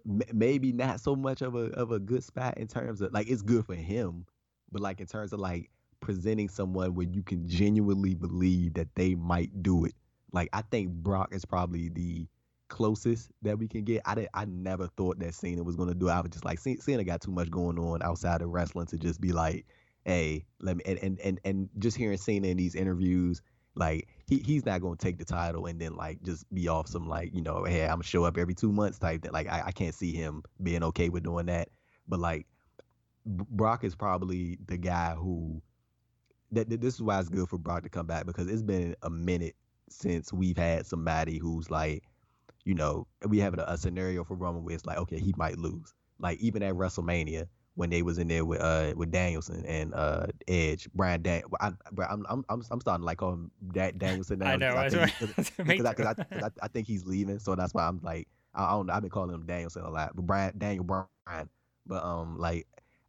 m- maybe not so much of a of a good spot in terms of like it's good for him, but like in terms of like presenting someone where you can genuinely believe that they might do it. Like I think Brock is probably the closest that we can get. I did, I never thought that Cena was gonna do it. I was just like Cena got too much going on outside of wrestling to just be like, hey, let me and and and, and just hearing Cena in these interviews, like he he's not gonna take the title and then like just be off some like you know, hey, I'm gonna show up every two months type that. Like I, I can't see him being okay with doing that. But like Brock is probably the guy who that, that this is why it's good for Brock to come back because it's been a minute since we've had somebody who's like, you know, we have a, a scenario for Roman where it's like, okay, he might lose. Like even at WrestleMania when they was in there with uh with Danielson and uh Edge, Bryan Dan. I, I'm I'm I'm I'm starting to like call him da- Danielson now. I know, I think, because I, I, I, I, think he's leaving, so that's why I'm like I, I don't know. I've been calling him Danielson a lot, but Bryan Daniel Bryan. But um like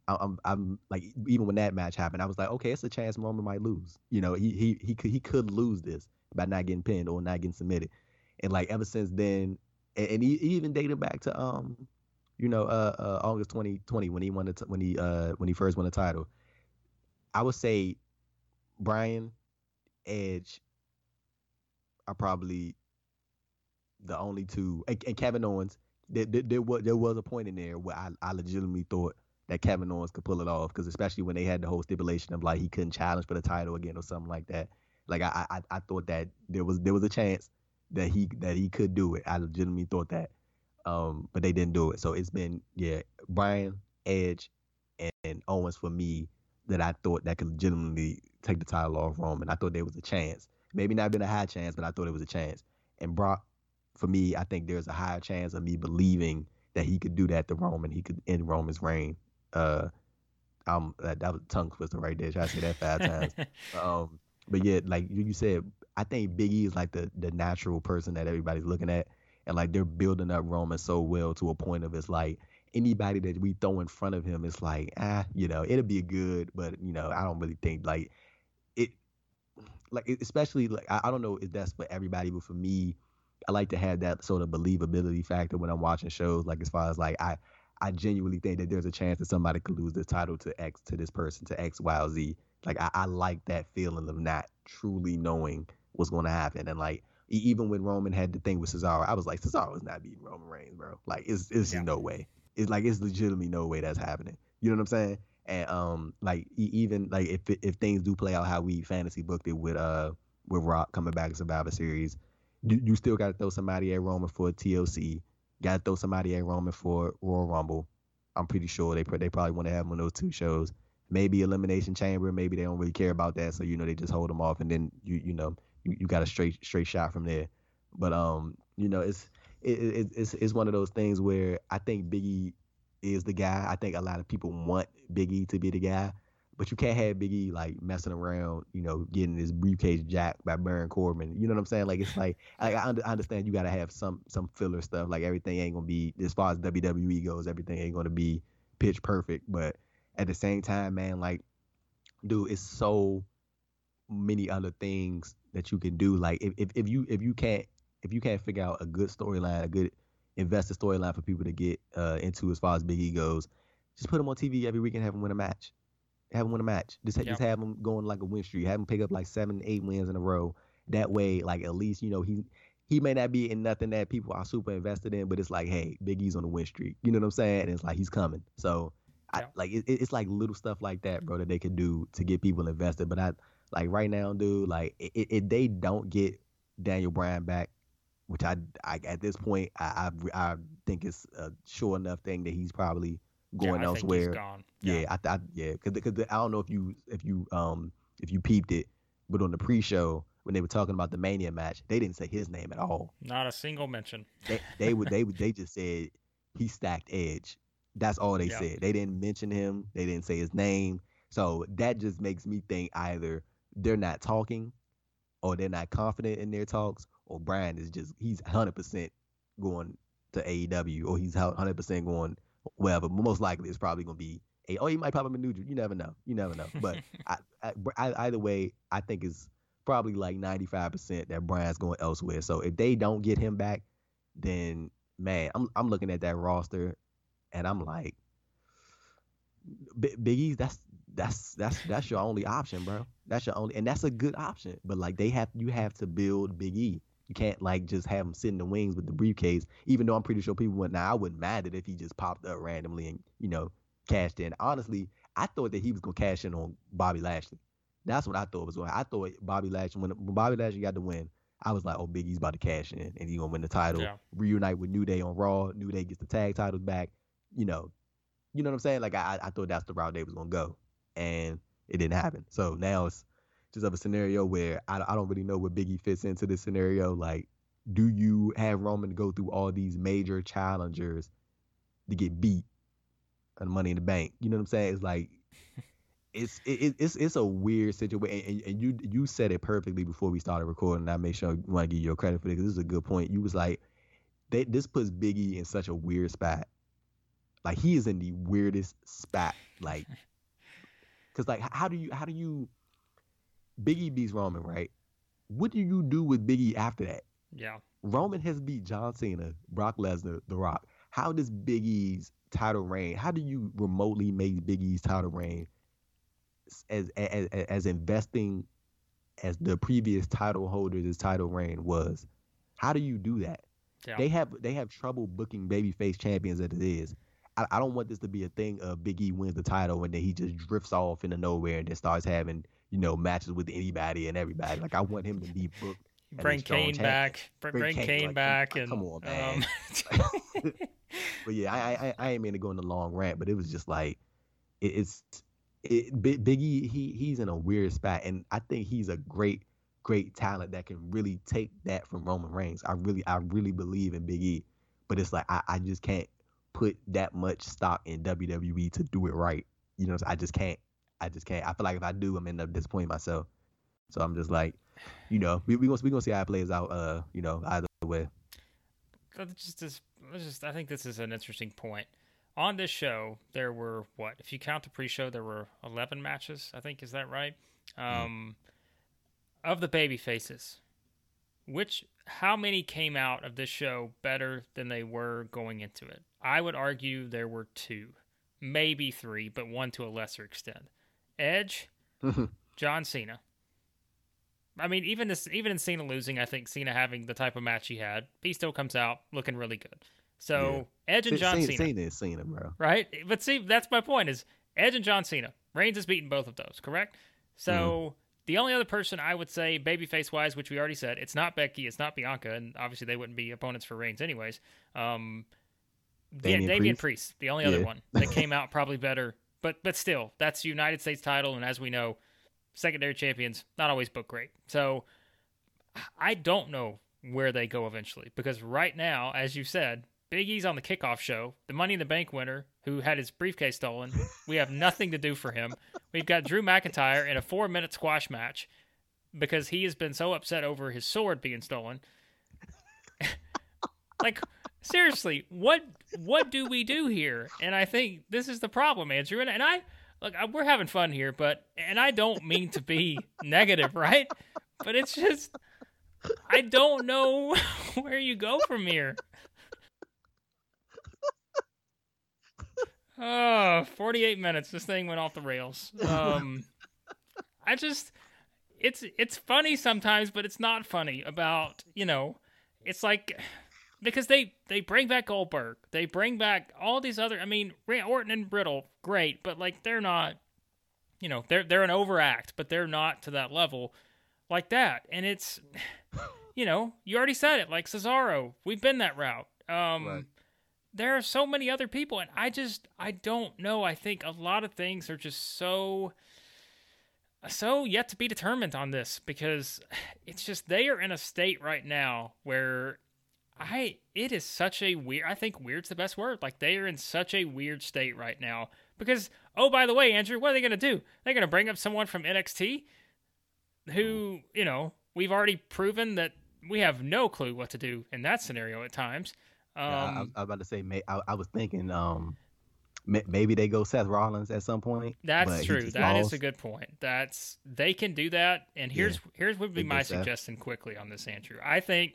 I'm, I'm like even when that match happened, I was like, okay, it's a chance Roman might lose. You know, he he he could he could lose this by not getting pinned or not getting submitted. And like ever since then, and, and he, he, even dated back to um, you know, uh, uh August 2020 when he won the t- when he uh when he first won the title. I would say Bryan Edge are probably the only two, and, and Kevin Owens. There, there, there was there was a point in there where I, I legitimately thought that Kevin Owens could pull it off because especially when they had the whole stipulation of like he couldn't challenge for the title again or something like that. Like I I, I thought that there was there was a chance that he that he could do it. I legitimately thought that, um, but they didn't do it. So it's been yeah Bryan Edge and, and Owens for me that I thought that could legitimately take the title off Roman. I thought there was a chance. Maybe not been a high chance, but I thought it was a chance. And Brock, for me, I think there's a higher chance of me believing that he could do that to Roman. He could end Roman's reign uh, um, that, that was tongue twister right there. Try to say that five times. Um, but yeah, like you said, I think Big E is like the the natural person that everybody's looking at, and like they're building up Roman so well to a point of it's like anybody that we throw in front of him, it's like ah, you know, it'll be good, but you know, I don't really think like it, like especially like I, I don't know if that's for everybody, but for me, I like to have that sort of believability factor when I'm watching shows. Like as far as like I I genuinely think that there's a chance that somebody could lose the title to X to this person to X, Y, or Z. Like I, I like that feeling of not truly knowing what's going to happen. And like even when Roman had the thing with Cesaro, I was like, Cesaro is not beating Roman Reigns, bro. Like it's it's yeah. no way. It's like it's legitimately no way that's happening. You know what I'm saying? And um, like even like if if things do play out how we fantasy booked it with uh with Rock coming back to Survivor Series, you, you still got to throw somebody at Roman for TLC. Got to throw somebody at Roman for Royal Rumble. I'm pretty sure they they probably want to have him on those two shows. Maybe Elimination Chamber. Maybe they don't really care about that, so you know they just hold them off, and then you you know you, you got a straight straight shot from there. But um, you know it's it, it, it's it's one of those things where I think Biggie is the guy. I think a lot of people want Biggie to be the guy, but you can't have Biggie like messing around, you know, getting his briefcase jacked by Baron Corbin. You know what I'm saying? Like it's like I, I understand you got to have some some filler stuff. Like everything ain't gonna be as far as WWE goes. Everything ain't gonna be pitch perfect. But at the same time, man, like, dude, it's so many other things that you can do. Like if if, if you if you can't if you can't figure out a good storyline, a good invested storyline for people to get uh, into as far as Big E goes, just put him on TV every week and have him win a match have him win a match. Just yep. just have him going like a win streak. Have him pick up like seven, eight wins in a row. That way, like at least you know he he may not be in nothing that people are super invested in, but it's like, hey, Big E's on the win streak. You know what I'm saying? And it's like he's coming. So I like it, it's like little stuff like that, bro, that they can do to get people invested. But I like right now, dude, like if they don't get Daniel Bryan back, which I, I at this point I, I, I think it's a sure enough thing that he's probably going yeah, elsewhere. Yeah, yeah, I, I yeah, because because I don't know if you if you um if you peeped it, but on the pre-show when they were talking about the Mania match, they didn't say his name at all. Not a single mention. They they would they would they just said he stacked Edge. That's all they said. They didn't mention him. They didn't say his name. So that just makes me think either they're not talking, or they're not confident in their talks, or Bryan is just he's hundred percent going to AEW, or he's hundred percent going whatever. Most likely, it's probably gonna be a. Oh, he might pop up in New Japan. You never know. You never know. But I, I, I, either way, I think is probably like 95% that Bryan's going elsewhere. So if they don't get him back, then man, I'm I'm looking at that roster and I'm like B- Big that's that's that's that's your only option, bro. That's your only and that's a good option. But like they have you have to build Big E. You can't like just have him sit in the wings with the briefcase. Even though I'm pretty sure people would now I wouldn't mind it if he just popped up randomly and you know cashed in. Honestly, I thought that he was gonna cash in on Bobby Lashley. That's what I thought was going. I thought Bobby Lashley when, when Bobby Lashley got the win, I was like, oh, Big E's about to cash in and he's gonna win the title. Yeah. Reunite with New Day on Raw. New Day gets the tag titles back. You know, you know what I'm saying? Like I, I thought that's the route they was gonna go, and it didn't happen. So now it's just of a scenario where I, I don't really know where Biggie fits into this scenario. Like, do you have Roman go through all these major challengers to get beat and Money in the Bank? You know what I'm saying? It's like it's it, it's it's a weird situation, and, and you you said it perfectly before we started recording. And I made sure I want to give you your credit for this because this is a good point. You was like, they, this puts Biggie in such a weird spot. Like he is in the weirdest spot. Like, cause like how do you how do you Biggie beats Roman right? What do you do with Biggie after that? Yeah. Roman has beat John Cena, Brock Lesnar, The Rock. How does Big E's title reign? How do you remotely make Big E's title reign as as as investing as the previous title holder's title reign was? How do you do that? Yeah. They have they have trouble booking babyface champions as it is. I, I don't want this to be a thing of Big E wins the title and then he just drifts off into nowhere and then starts having you know matches with anybody and everybody. Like I want him to be booked. bring Kane back. Bring Bring Kane, Kane, like, back. come- and come on, man. um, But yeah, I I I ain't mean to go in the long rant, but it was just like it, it's it, Big Biggie. He he's in a weird spot, and I think he's a great great talent that can really take that from Roman Reigns. I really I really believe in Big E, but it's like I, I just can't put that much stock in WWE to do it right. You know, I just can't. I just can't. I feel like if I do, I'm end up disappointing myself. So I'm just like, you know, we we gonna we gonna see how it plays out. Uh, you know, either way. that just is just I think this is an interesting point. On this show, there were what? If you count the pre-show, there were eleven matches. I think is that right? Um, of the baby faces, which how many came out of this show better than they were going into it? I would argue there were two, maybe three, but one to a lesser extent. Edge, John Cena. I mean, even this, even in Cena losing, I think Cena having the type of match he had, he still comes out looking really good. So Edge and John Cena, Cena, Cena is Cena, bro. right? But see, that's my point: is Edge and John Cena. Reigns has beaten both of those, correct? So Mm-hmm. The only other person I would say, babyface wise, which we already said, it's not Becky, it's not Bianca, and obviously they wouldn't be opponents for Reigns anyways. Um, yeah, Damian Damian Priest? Priest, the only other Yeah. one that came out probably better, but but still, that's United States title, and as we know, secondary champions not always book great. So I don't know where they go eventually because right now, as you said, Big E's on the kickoff show, the Money in the Bank winner who had his briefcase stolen. We have nothing to do for him. We've got Drew McIntyre in a four minute squash match because he has been so upset over his sword being stolen. like seriously, what what do we do here? And I think this is the problem, Andrew. And, and I look, I- we're having fun here, but and I don't mean to be negative, right? But it's just I don't know where you go from here. Oh, 48 minutes. This thing went off the rails. Um, I just, it's it's funny sometimes, but it's not funny. About you know, it's like because they they bring back Goldberg, they bring back all these other. I mean, Ray Orton and Riddle, great, but like they're not. You know, they're they're an overact, but they're not to that level like that. And it's, you know, you already said it. Like Cesaro, we've been that route. Um, Right. There are so many other people and i just i don't know. I think a lot of things are just so so yet to be determined on this because it's just they are in a state right now where i it is such a weird i think weird's the best word. Like they are in such a weird state right now because oh by the way andrew what are they going to do? They're going to bring up someone from nxt who you know we've already proven that we have no clue what to do in that scenario at times um, Yeah, I, I was about to say. I, I was thinking, um, maybe they go Seth Rollins at some point. That's true. That lost. is a good point. That's they can do that. And here's yeah. here's what would be my suggestion quickly on this, Andrew. I think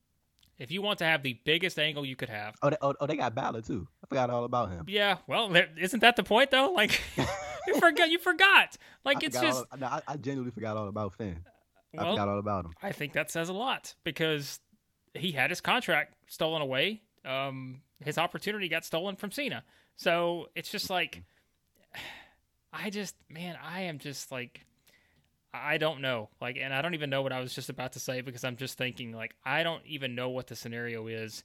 if you want to have the biggest angle you could have. Oh, they, oh, oh, they got Balor too. I forgot all about him. Yeah, well, isn't that the point though? Like, you forgot. You forgot. Like, I it's just. All, no, I, I, genuinely forgot all about Finn. Well, I forgot all about him. I think that says a lot because he had his contract stolen away. Um, his opportunity got stolen from Cena. So it's just like, I just, man, I am just like I don't know. Like, and I don't even know what I was just about to say because I'm just thinking, like, I don't even know what the scenario is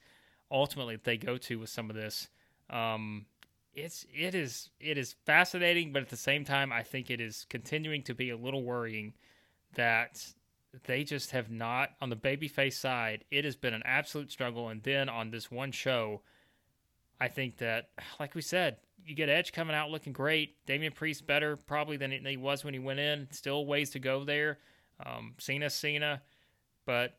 ultimately they go to with some of this. Um, it's it is it is fascinating, but at the same time, I think it is continuing to be a little worrying that they just have not on the babyface side. It has been an absolute struggle, and then on this one show, I think that, like we said, you get Edge coming out looking great. Damian Priest better probably than he was when he went in. Still ways to go there. Um, Cena, Cena, but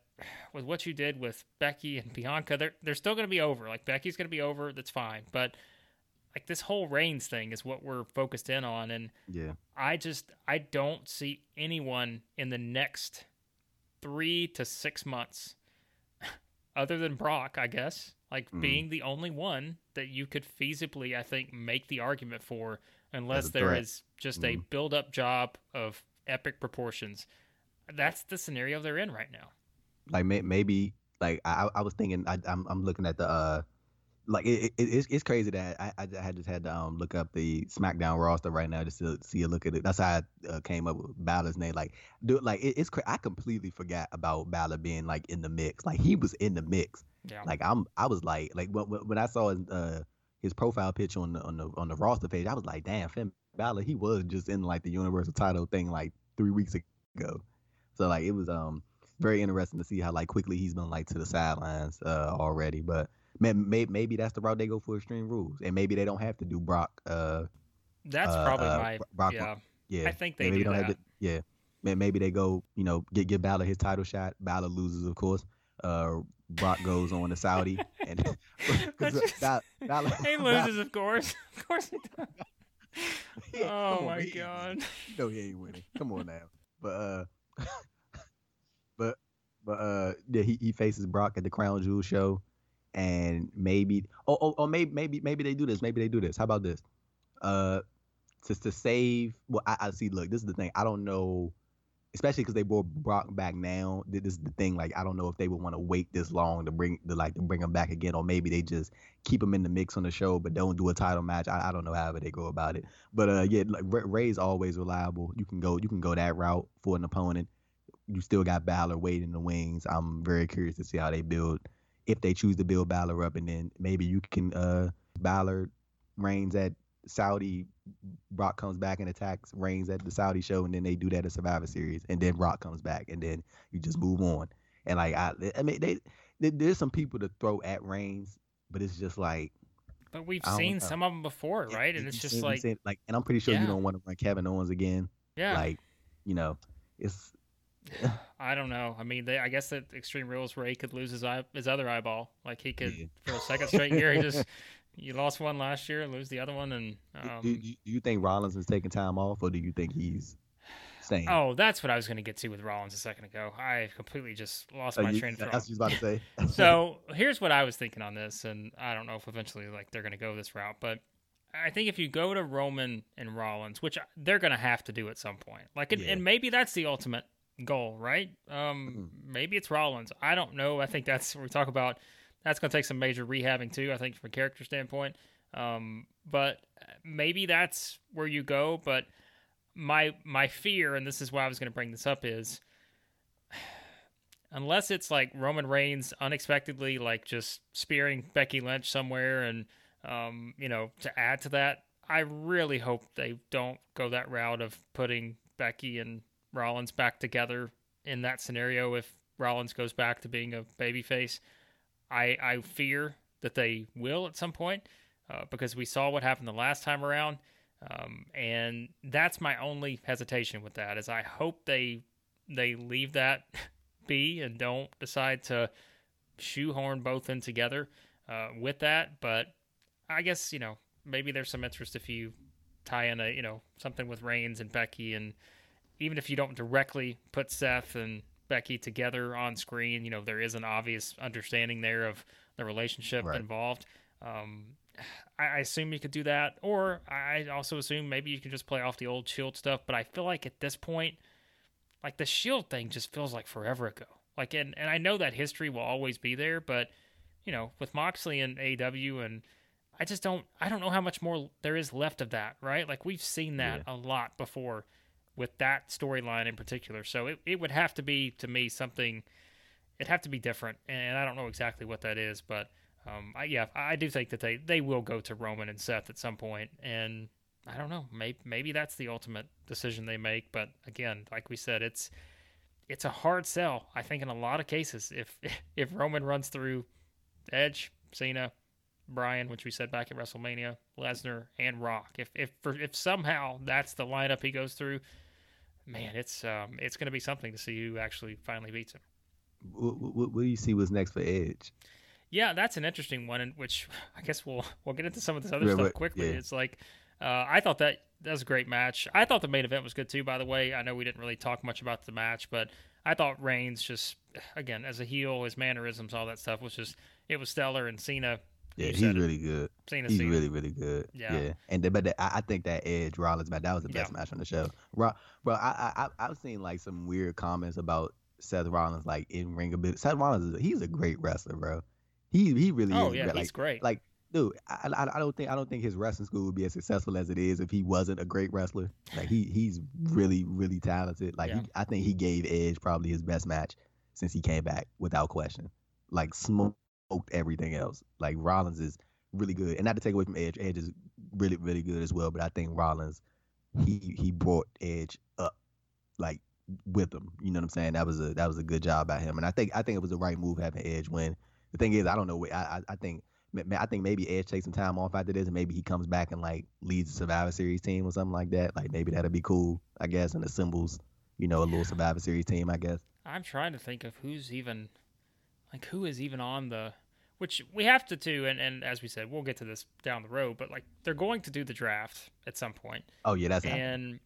with what you did with Becky and Bianca, they're they're still going to be over. Like Becky's going to be over. That's fine. But like this whole Reigns thing is what we're focused in on, and yeah, I just I don't see anyone in the next three to six months, other than Brock, I guess, like mm. being the only one that you could feasibly, I think, make the argument for, unless there threat. is just mm. a mm-hmm. build up job of epic proportions. That's the scenario they're in right now. Like may, maybe, like I, I was thinking, I, I'm, I'm looking at the, uh, like it, it, it's, it's crazy that I, I had just had to um look up the SmackDown roster right now just to see a look at it. That's how I uh, came up with Balor's name. Like, dude, like it, it's cra- I completely forgot about Balor being like in the mix. Like he was in the mix. Yeah. Like I'm, I was like, like when, when I saw his, uh, his profile picture on the on the on the roster page, I was like, damn, Finn Balor, he was just in like the Universal title thing like three weeks ago. So like it was um very interesting to see how like quickly he's been like to the sidelines uh already. But man, may, maybe that's the route they go for Extreme Rules, and maybe they don't have to do Brock. Uh, that's uh, probably uh, my Brock. Yeah, yeah. I think they maybe do that. To, yeah, maybe they go. You know, get give Balor his title shot. Balor loses, of course. Uh, Brock goes on to Saudi, and just, Balor, Balor, he loses, of course. Of course he does. oh my god! You know he ain't winning. Come on now, but uh, but but uh, yeah, he, he faces Brock at the Crown Jewel show, and maybe oh, oh oh maybe maybe maybe they do this. Maybe they do this. How about this? Uh, to to save. Well, I, I see. Look, this is the thing. I don't know especially because they brought Brock back now. This is the thing. Like, I don't know if they would want to wait this long to bring to like to bring him back again, or maybe they just keep him in the mix on the show, but don't do a title match. I, I don't know however they go about it. But uh, yeah, like Rey's always reliable. You can go you can go that route for an opponent. You still got Balor waiting in the wings. I'm very curious to see how they build. If they choose to build Balor up, and then maybe you can uh Balor reigns at Saudi, Brock comes back and attacks Reigns at the Saudi show, and then they do that at Survivor Series, and then Brock comes back, and then you just move on. And like I, I mean, they, they there's some people to throw at Reigns, but it's just like. But we've seen some of them before, right? and it's just seen, like, seen, like, and I'm pretty sure yeah. you don't want to run Kevin Owens again. Yeah. Like, you know, it's. I don't know. I mean, they, I guess that Extreme Rules where he could lose his eye, his other eyeball. Like he could yeah. for a second straight year, he just you lost one last year, lose the other one, and um, do, do, you think Rollins is taking time off, or do you think he's staying? Oh, that's what I was going to get to with Rollins a second ago. I completely just lost oh, my you, train of thought. That's what I was about to say. so here's what I was thinking on this, and I don't know if eventually like they're going to go this route, but I think if you go to Roman and Rollins, which they're going to have to do at some point, like, yeah. and maybe that's the ultimate goal, right? Um, mm-hmm. maybe it's Rollins. I don't know. I think that's we talk about that's going to take some major rehabbing too. I think from a character standpoint. Um, but maybe that's where you go. But my my fear, and this is why I was going to bring this up, is unless it's like Roman Reigns unexpectedly like just spearing Becky Lynch somewhere, and um, you know, to add to that, I really hope they don't go that route of putting Becky and Rollins back together in that scenario if Rollins goes back to being a babyface. I I fear that they will at some point uh, because we saw what happened the last time around, um, and that's my only hesitation with that. Is I hope they they leave that be and don't decide to shoehorn both in together uh, with that. But I guess you know maybe there's some interest if you tie in a you know something with Reigns and Becky, and even if you don't directly put Seth and Becky together on screen, you know there is an obvious understanding there of the relationship right. involved. Um, I, I assume you could do that, or I also assume maybe you can just play off the old Shield stuff. But I feel like at this point, like the Shield thing just feels like forever ago. Like, and and I know that history will always be there, but you know, with Moxley and AEW and I just don't I don't know how much more there is left of that, right? Like we've seen that yeah. a lot before with that storyline in particular. So it, it would have to be to me something it'd have to be different and I don't know exactly what that is, but um, I, yeah, I do think that they, they will go to Roman and Seth at some point, and I don't know, maybe maybe that's the ultimate decision they make. But again, like we said, it's it's a hard sell. I think in a lot of cases, if if Roman runs through Edge, Cena, Bryan, which we said back at WrestleMania, Lesnar, and Rock. If if for, if somehow that's the lineup he goes through, man, it's um it's going to be something to see who actually finally beats him. What, what, what, do you see was next for Edge? Yeah, that's an interesting one, in which I guess we'll we'll get into some of this other yeah, stuff quickly. Yeah. It's like uh, I thought that that was a great match. I thought the main event was good too. By the way, I know we didn't really talk much about the match, but I thought Reigns just again as a heel, his mannerisms, all that stuff was just it was stellar. And Cena yeah, he's really good. He's really, really good. Yeah, yeah. And the, but the, I, I think that Edge Rollins match that was the best yeah. match on the show. Bro, bro, I, I I've seen like some weird comments about Seth Rollins like in ring a bit. Seth Rollins is he's a great wrestler, bro. He he really oh, is. yeah, like, he's great. Like, dude, I, I, I don't think I don't think his wrestling school would be as successful as it is if he wasn't a great wrestler. Like he he's really really talented. Like yeah. he, I think he gave Edge probably his best match since he came back without question. Like smoked everything else. Like Rollins is really good. And not to take away from Edge, Edge is really, really good as well. But I think Rollins, he he brought Edge up like with him. You know what I'm saying? That was a that was a good job by him. And I think I think it was the right move having Edge win. The thing is, I don't know. I I, I think. I think maybe Edge takes some time off after this, and maybe he comes back and like leads the Survivor Series team or something like that. Like maybe that'd be cool, I guess, and assembles, you know, a little Survivor Series team, I guess. I'm trying to think of who's even, like, who is even on the which we have to do and, and as we said we'll get to this down the road but like they're going to do the draft at some point. Oh yeah that's and happening.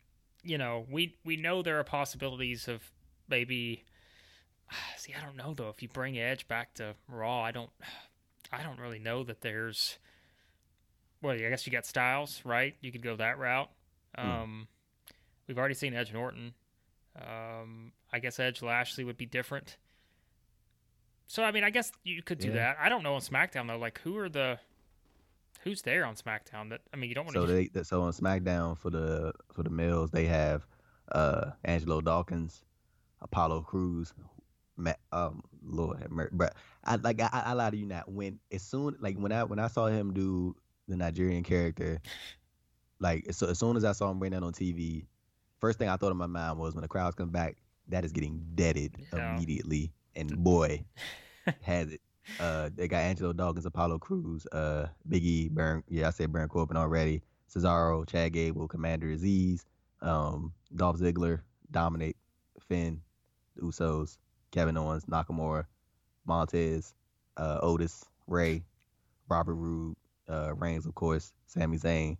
you know we we know there are possibilities of maybe see i don't know though if you bring edge back to raw i don't i don't really know that there's well i guess you got styles right? You could go that route. Hmm. um we've already seen edge norton um i guess edge lashley would be different so I mean, I guess you could do yeah. that. I don't know on SmackDown though. Like, who are the who's there on SmackDown? That I mean, you don't want to. So they so on SmackDown for the for the males they have uh Angelo Dawkins, Apollo Crews, Matt, um Lord but I like I, I lie to you not when as soon like when I when I saw him do the Nigerian character, like so as soon as I saw him bring that on TV, first thing I thought in my mind was when the crowds come back, that is getting deaded yeah. immediately and boy, has it. Uh, they got Angelo Dawkins, Apollo Crews, uh, Biggie, Baron. Yeah, I said Baron Corbin already. Cesaro, Chad Gable, Commander Azeez, um, Dolph Ziggler, Dominik, Finn, the Usos, Kevin Owens, Nakamura, Montez, uh, Otis, Rey, Robert Roode, uh, Reigns, of course, Sami Zayn,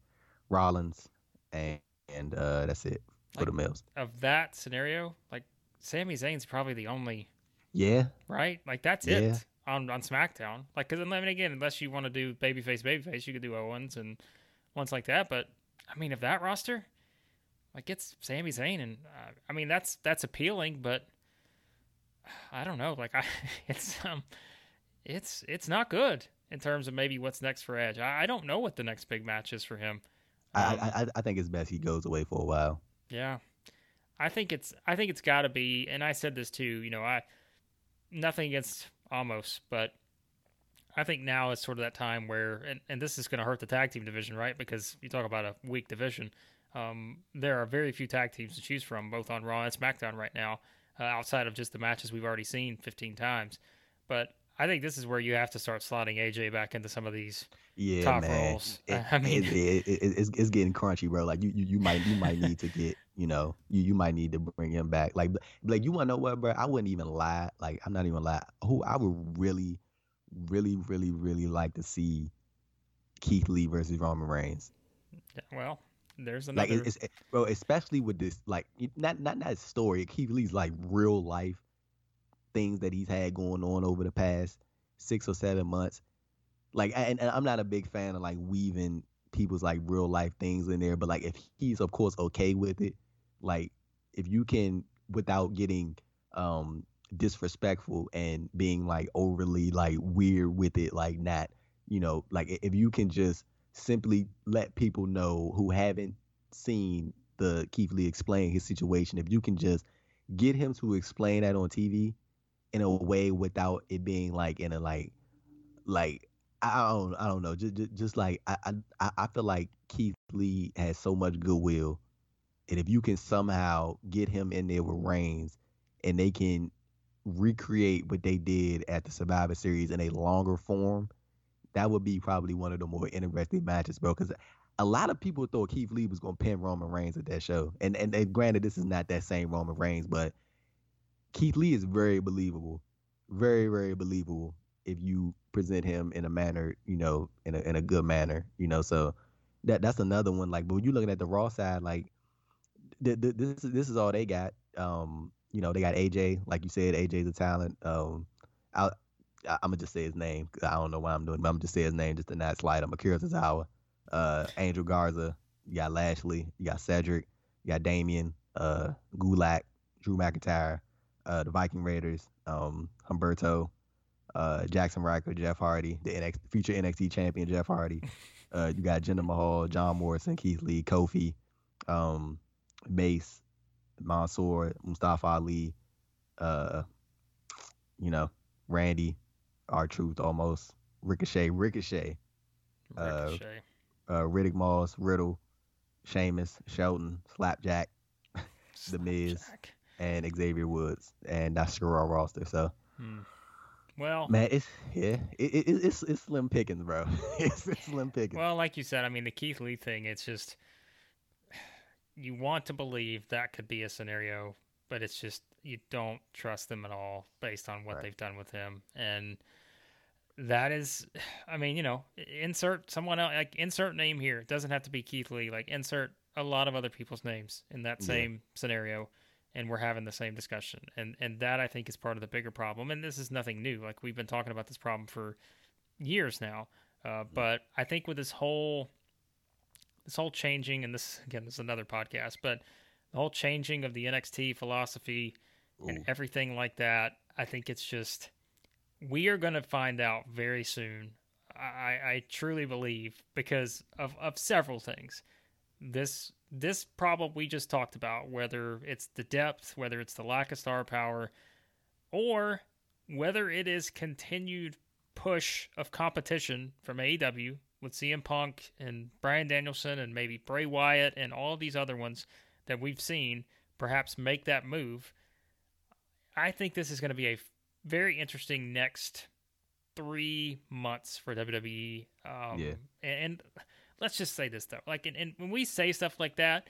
Rollins, and and uh, that's it for like, the males. Of that scenario, like Sami Zayn's probably the only yeah. Right? Like that's yeah. it on on SmackDown. Like cuz I mean again, unless you want to do babyface babyface, you could do Owens and ones like that, but I mean, if that roster like it's Sami Zayn and uh, I mean that's that's appealing, but I don't know, like I it's um it's it's not good in terms of maybe what's next for Edge. I, I don't know what the next big match is for him. Um, I, I I think it's best he goes away for a while. Yeah. I think it's I think it's got to be and I said this too, you know, I nothing against Omos, but I think now is sort of that time where, and, and this is going to hurt the tag team division, right? Because you talk about a weak division. Um, there are very few tag teams to choose from, both on Raw and SmackDown right now, uh, outside of just the matches we've already seen 15 times. But I think this is where you have to start slotting AJ back into some of these yeah, top man. roles. It, I mean, it, it, it's, it's getting crunchy, bro. Like you, you, you might you might need to get you know you, you might need to bring him back. Like like you want to know what, bro? I wouldn't even lie. Like I'm not even lie. Who I would really, really, really, really like to see Keith Lee versus Roman Reigns. Yeah, well, there's another. Like, it's, it's, bro, especially with this, like, not not not story. Keith Lee's like real life things that he's had going on over the past six or seven months. Like, and, and I'm not a big fan of like weaving people's like real life things in there, but like if he's of course okay with it, like if you can without getting um disrespectful and being like overly like weird with it, like not, you know, like if you can just simply let people know who haven't seen the Keith Lee explain his situation, if you can just get him to explain that on TV in a way without it being like in a like like I don't I don't know just just, just like I, I I feel like Keith Lee has so much goodwill, and if you can somehow get him in there with Reigns, and they can recreate what they did at the Survivor Series in a longer form, that would be probably one of the more interesting matches, bro. Because a lot of people thought Keith Lee was gonna pin Roman Reigns at that show, and, and and granted, this is not that same Roman Reigns, but Keith Lee is very believable, very very believable if you present him in a manner, you know, in a in a good manner, you know. So that that's another one. Like, but when you're looking at the Raw side, like th- th- this this is all they got. Um, you know, they got AJ, like you said, AJ's a talent. Um, I, I am gonna just say his name. Cause I don't know why I'm doing, but I'm to just say his name just to not slide him. Akira Tozawa, uh, Angel Garza. You got Lashley. You got Cedric. You got Damian. Uh, Gulak, Drew McIntyre, uh, the Viking Raiders, um, Humberto, uh, Jaxson Ryker, Jeff Hardy, the NXT, future NXT champion Jeff Hardy. Uh, you got Jinder Mahal, John Morrison, Keith Lee, Kofi, um, Mace, Mansoor, Mustafa Ali, uh, you know, Randy, our Truth almost, Ricochet, Ricochet, Ricochet. Uh, uh, Riddick Moss, Riddle, Sheamus, Shelton, Slapjack, The Miz, and Xavier Woods, and that's your Raw roster. So, Hmm. Well, man, it's yeah, it, it, it's it's slim pickings, bro. it's, it's slim pickings. well, like you said, I mean, the Keith Lee thing, it's just you want to believe that could be a scenario, but it's just you don't trust them at all based on what Right. they've done with him, and that is, I mean, you know, insert someone else, like insert name here. It doesn't have to be Keith Lee. Like insert a lot of other people's names in that Yeah. same scenario, and we're having the same discussion. And and that I think is part of the bigger problem. And this is nothing new. Like we've been talking about this problem for years now. Uh, but I think with this whole this whole changing, and this again, this is another podcast, but the whole changing of the NXT philosophy and everything like that, I think it's just we are going to find out very soon. I, I truly believe because of, of several things. This this problem we just talked about, whether it's the depth, whether it's the lack of star power, or whether it is continued push of competition from AEW with CM Punk and Bryan Danielson and maybe Bray Wyatt and all these other ones that we've seen perhaps make that move. I think this is going to be a very interesting next three months for WWE. Um, Yeah. And let's just say this though, like, and, and when we say stuff like that,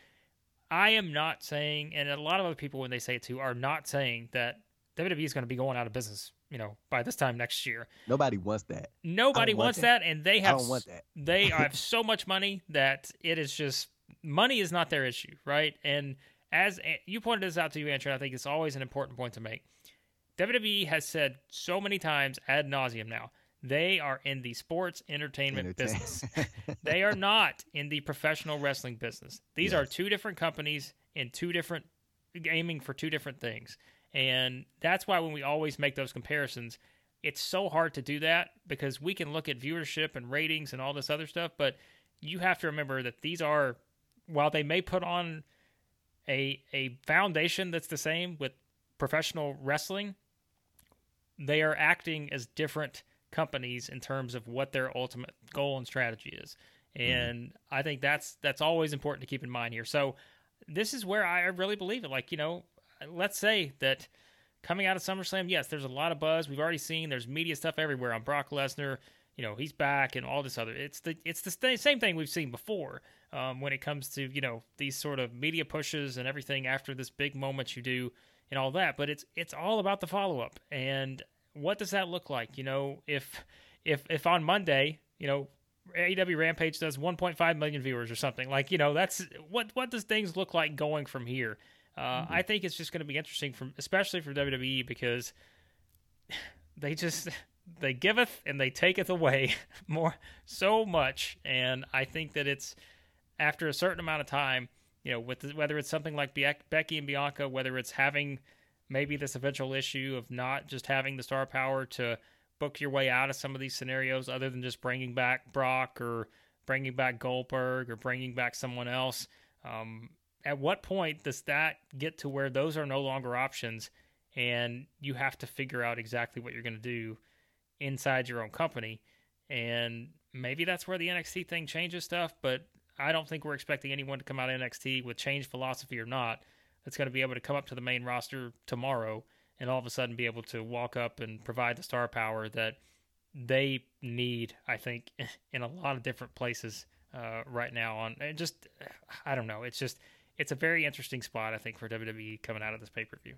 I am not saying, and a lot of other people when they say it too are not saying that WWE is going to be going out of business. You know, by this time next year, Nobody wants that. nobody want wants that. that. and they have don't want that. they have so much money that it is just money is not their issue, right? And as you pointed this out to you, Andrew, I think it's always an important point to make. WWE has said so many times ad nauseum now they are in the sports entertainment Entertain- business. they are not in the professional wrestling business. These are two different companies in two different aiming for two different things. And that's why when we always make those comparisons, it's so hard to do that because we can look at viewership and ratings and all this other stuff, but you have to remember that these are while they may put on a a foundation that's the same with professional wrestling, they are acting as different companies in terms of what their ultimate goal and strategy is. Mm-hmm. And I think that's that's always important to keep in mind here. So this is where I really believe it. Like, you know, let's say that coming out of SummerSlam, yes, there's a lot of buzz. We've already seen there's media stuff everywhere on Brock Lesnar. You know, he's back and all this other. It's the it's the same thing we've seen before um, when it comes to you know these sort of media pushes and everything after this big moment you do and all that. But it's it's all about the follow up and what does that look like? You know, if if if on Monday, you know, AEW Rampage does 1.5 million viewers or something. Like, you know, that's what what does things look like going from here? Uh, mm-hmm. I think it's just going to be interesting from especially for WWE because they just they giveth and they taketh away more so much and I think that it's after a certain amount of time, you know, with the, whether it's something like Becky and Bianca, whether it's having maybe this eventual issue of not just having the star power to book your way out of some of these scenarios other than just bringing back Brock or bringing back Goldberg or bringing back someone else. Um, at what point does that get to where those are no longer options and you have to figure out exactly what you're going to do inside your own company? And maybe that's where the NXT thing changes stuff, but I don't think we're expecting anyone to come out of NXT with change philosophy or not that's going to be able to come up to the main roster tomorrow and all of a sudden be able to walk up and provide the star power that they need, I think, in a lot of different places uh, right now. On just, I don't know. It's just, it's a very interesting spot, I think, for WWE coming out of this pay per view.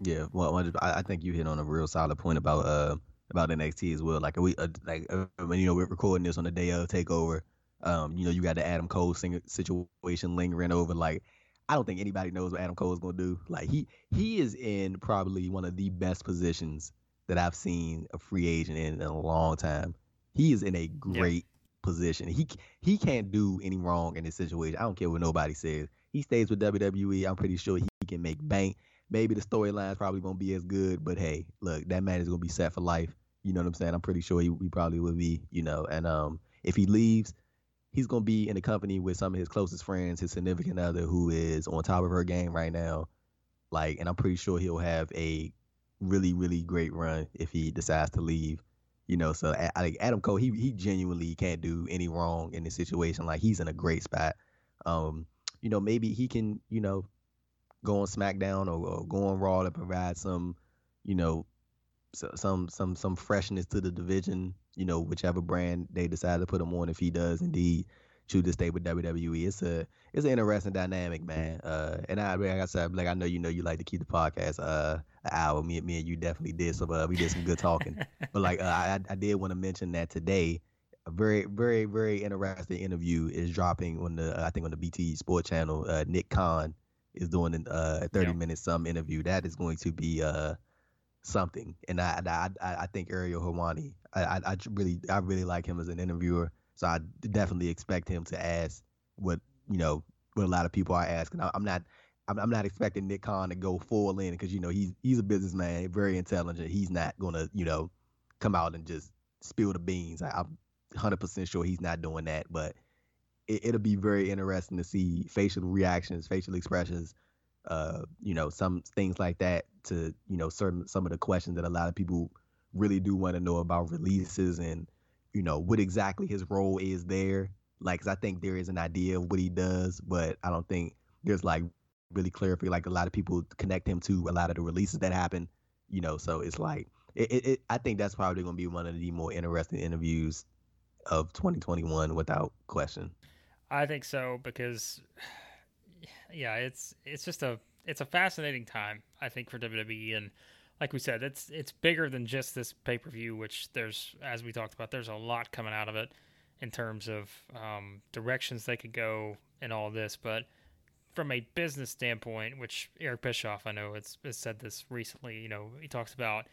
Yeah, well, I think you hit on a real solid point about uh about NXT as well. Like we uh, like uh, when you know we're recording this on the day of Takeover. Um, you know you got the Adam Cole situation lingering over. Like I don't think anybody knows what Adam Cole is going to do. Like he he is in probably one of the best positions that I've seen a free agent in, in a long time. He is in a great yeah. position. He he can't do any wrong in this situation. I don't care what nobody says. He stays with WWE. I'm pretty sure he can make bank. Maybe the storylines probably won't be as good, but hey, look, that man is gonna be set for life. You know what I'm saying? I'm pretty sure he, he probably will be. You know, and um, if he leaves, he's gonna be in the company with some of his closest friends, his significant other, who is on top of her game right now. Like, and I'm pretty sure he'll have a really, really great run if he decides to leave. You know, so Adam Cole, he he genuinely can't do any wrong in this situation. Like he's in a great spot. Um, you know, maybe he can, you know, go on SmackDown or, or go on Raw to provide some, you know, some some some freshness to the division you know, whichever brand they decide to put him on, if he does indeed choose to stay with WWE. It's a it's an interesting dynamic, man. Uh, and I like I said, like I know you know you like to keep the podcast uh an hour. Me, me and you definitely did some uh, we did some good talking. but like uh, I I did want to mention that today. Very, very, very interesting interview is dropping on the I think on the BT Sport channel. Uh, Nick Khan is doing uh, a 30 yeah. minute some interview. That is going to be uh something. And I I I think Ariel Helwani, I, I really I really like him as an interviewer. So I definitely expect him to ask what you know what a lot of people are asking. I, am not I'm, I'm not expecting Nick Khan to go full in because you know he's he's a businessman, very intelligent. He's not gonna you know come out and just spill the beans. I, I'm 100% sure he's not doing that, but it, it'll be very interesting to see facial reactions, facial expressions uh, you know, some things like that to, you know, certain some of the questions that a lot of people really do want to know about releases and, you know, what exactly his role is there. Like, cause I think there is an idea of what he does, but I don't think there's like really clear for like a lot of people connect him to a lot of the releases that happen, you know. So it's like, it, it, it I think that's probably going to be one of the more interesting interviews of 2021 without question. I think so because yeah, it's it's just a it's a fascinating time I think for WWE and like we said, it's it's bigger than just this pay per view. Which there's, as we talked about, there's a lot coming out of it in terms of um, directions they could go and all this. But from a business standpoint, which Eric Bischoff, I know, has said this recently. You know, he talks about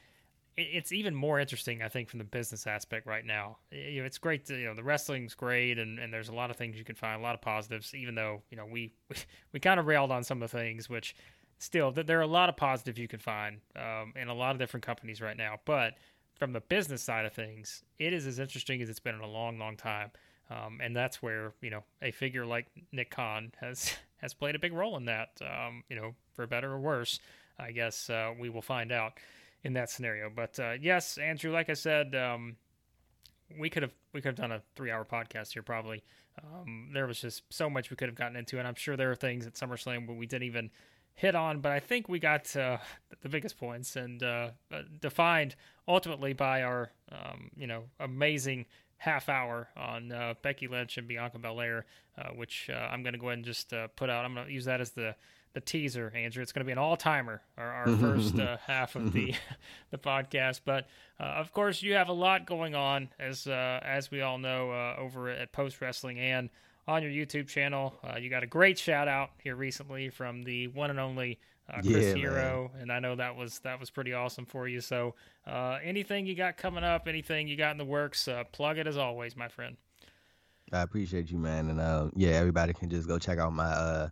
it's even more interesting, I think, from the business aspect right now. You know, it's great to, you know, the wrestling's great and, and there's a lot of things you can find, a lot of positives, even though, you know, we, we, we kind of railed on some of the things, which still, there are a lot of positives you can find um, in a lot of different companies right now. But from the business side of things, it is as interesting as it's been in a long, long time. Um, and that's where, you know, a figure like Nick Khan has, has played a big role in that, um, you know, for better or worse. I guess uh, we will find out in that scenario. But uh, yes, Andrew, like I said, um, we could have we could have done a three hour podcast here probably. Um, there was just so much we could have gotten into, and I'm sure there are things at SummerSlam where we didn't even hit on. But I think we got uh, the biggest points and uh, uh, defined ultimately by our um, you know amazing half hour on uh, Becky Lynch and Bianca Belair, uh, which I'm going to go ahead and just put out. I'm going to use that as the the teaser, Andrew. It's going to be an all timer, our, our first uh, half of the the podcast. But uh, of course, you have a lot going on, as uh, as we all know, uh, over at Post Wrestling and on your YouTube channel. Uh, you got a great shout out here recently from the one and only uh, Chris yeah, Hero, man. and I know that was that was pretty awesome for you. So, anything you got coming up, anything you got in the works, plug it as always, my friend. I appreciate you, man, and yeah, everybody can just go check out my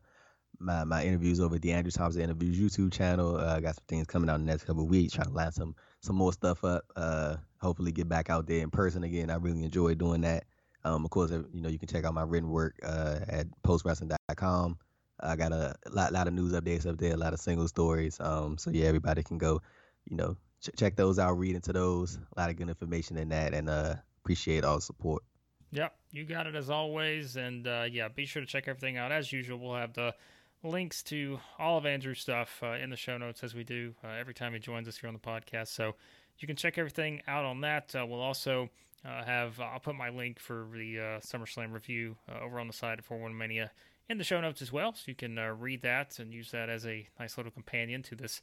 my my interviews over at the Andrew Thompson Interviews YouTube channel. Uh, I got some things coming out in the next couple of weeks, trying to line some some more stuff up. Uh, hopefully get back out there in person again. I really enjoy doing that. Um, of course, you know you can check out my written work uh, at postwrestling.com. I got a lot lot of news updates up there, a lot of single stories. Um, so yeah, everybody can go, you know, ch- check those out, read into those. A lot of good information in that, and uh, appreciate all the support. Yep, you got it as always, and uh, yeah, be sure to check everything out as usual. We'll have the links to all of Andrew's stuff uh, in the show notes as we do uh, every time he joins us here on the podcast. So you can check everything out on that. Uh, we'll also uh, have, I'll put my link for the uh, SummerSlam review uh, over on the side of 411 Mania in the show notes as well. So you can read that and use that as a nice little companion to this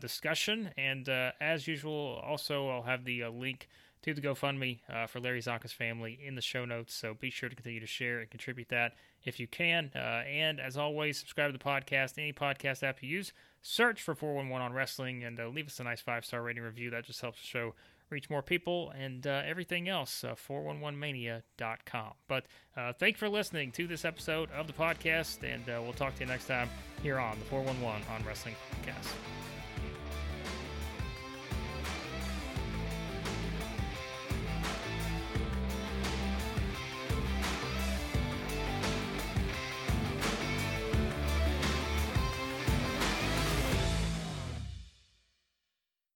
discussion. And as usual, also, I'll have the link to the GoFundMe uh, for Larry Csonka's family in the show notes. So be sure to continue to share and contribute that if you can. Uh, and as always, subscribe to the podcast, any podcast app you use. Search for 411 on wrestling and uh, leave us a nice five star rating review. That just helps the show reach more people and uh, everything else. 411mania.com. Uh, but uh, thanks for listening to this episode of the podcast, and we'll talk to you next time here on the 411 on Wrestling Podcast.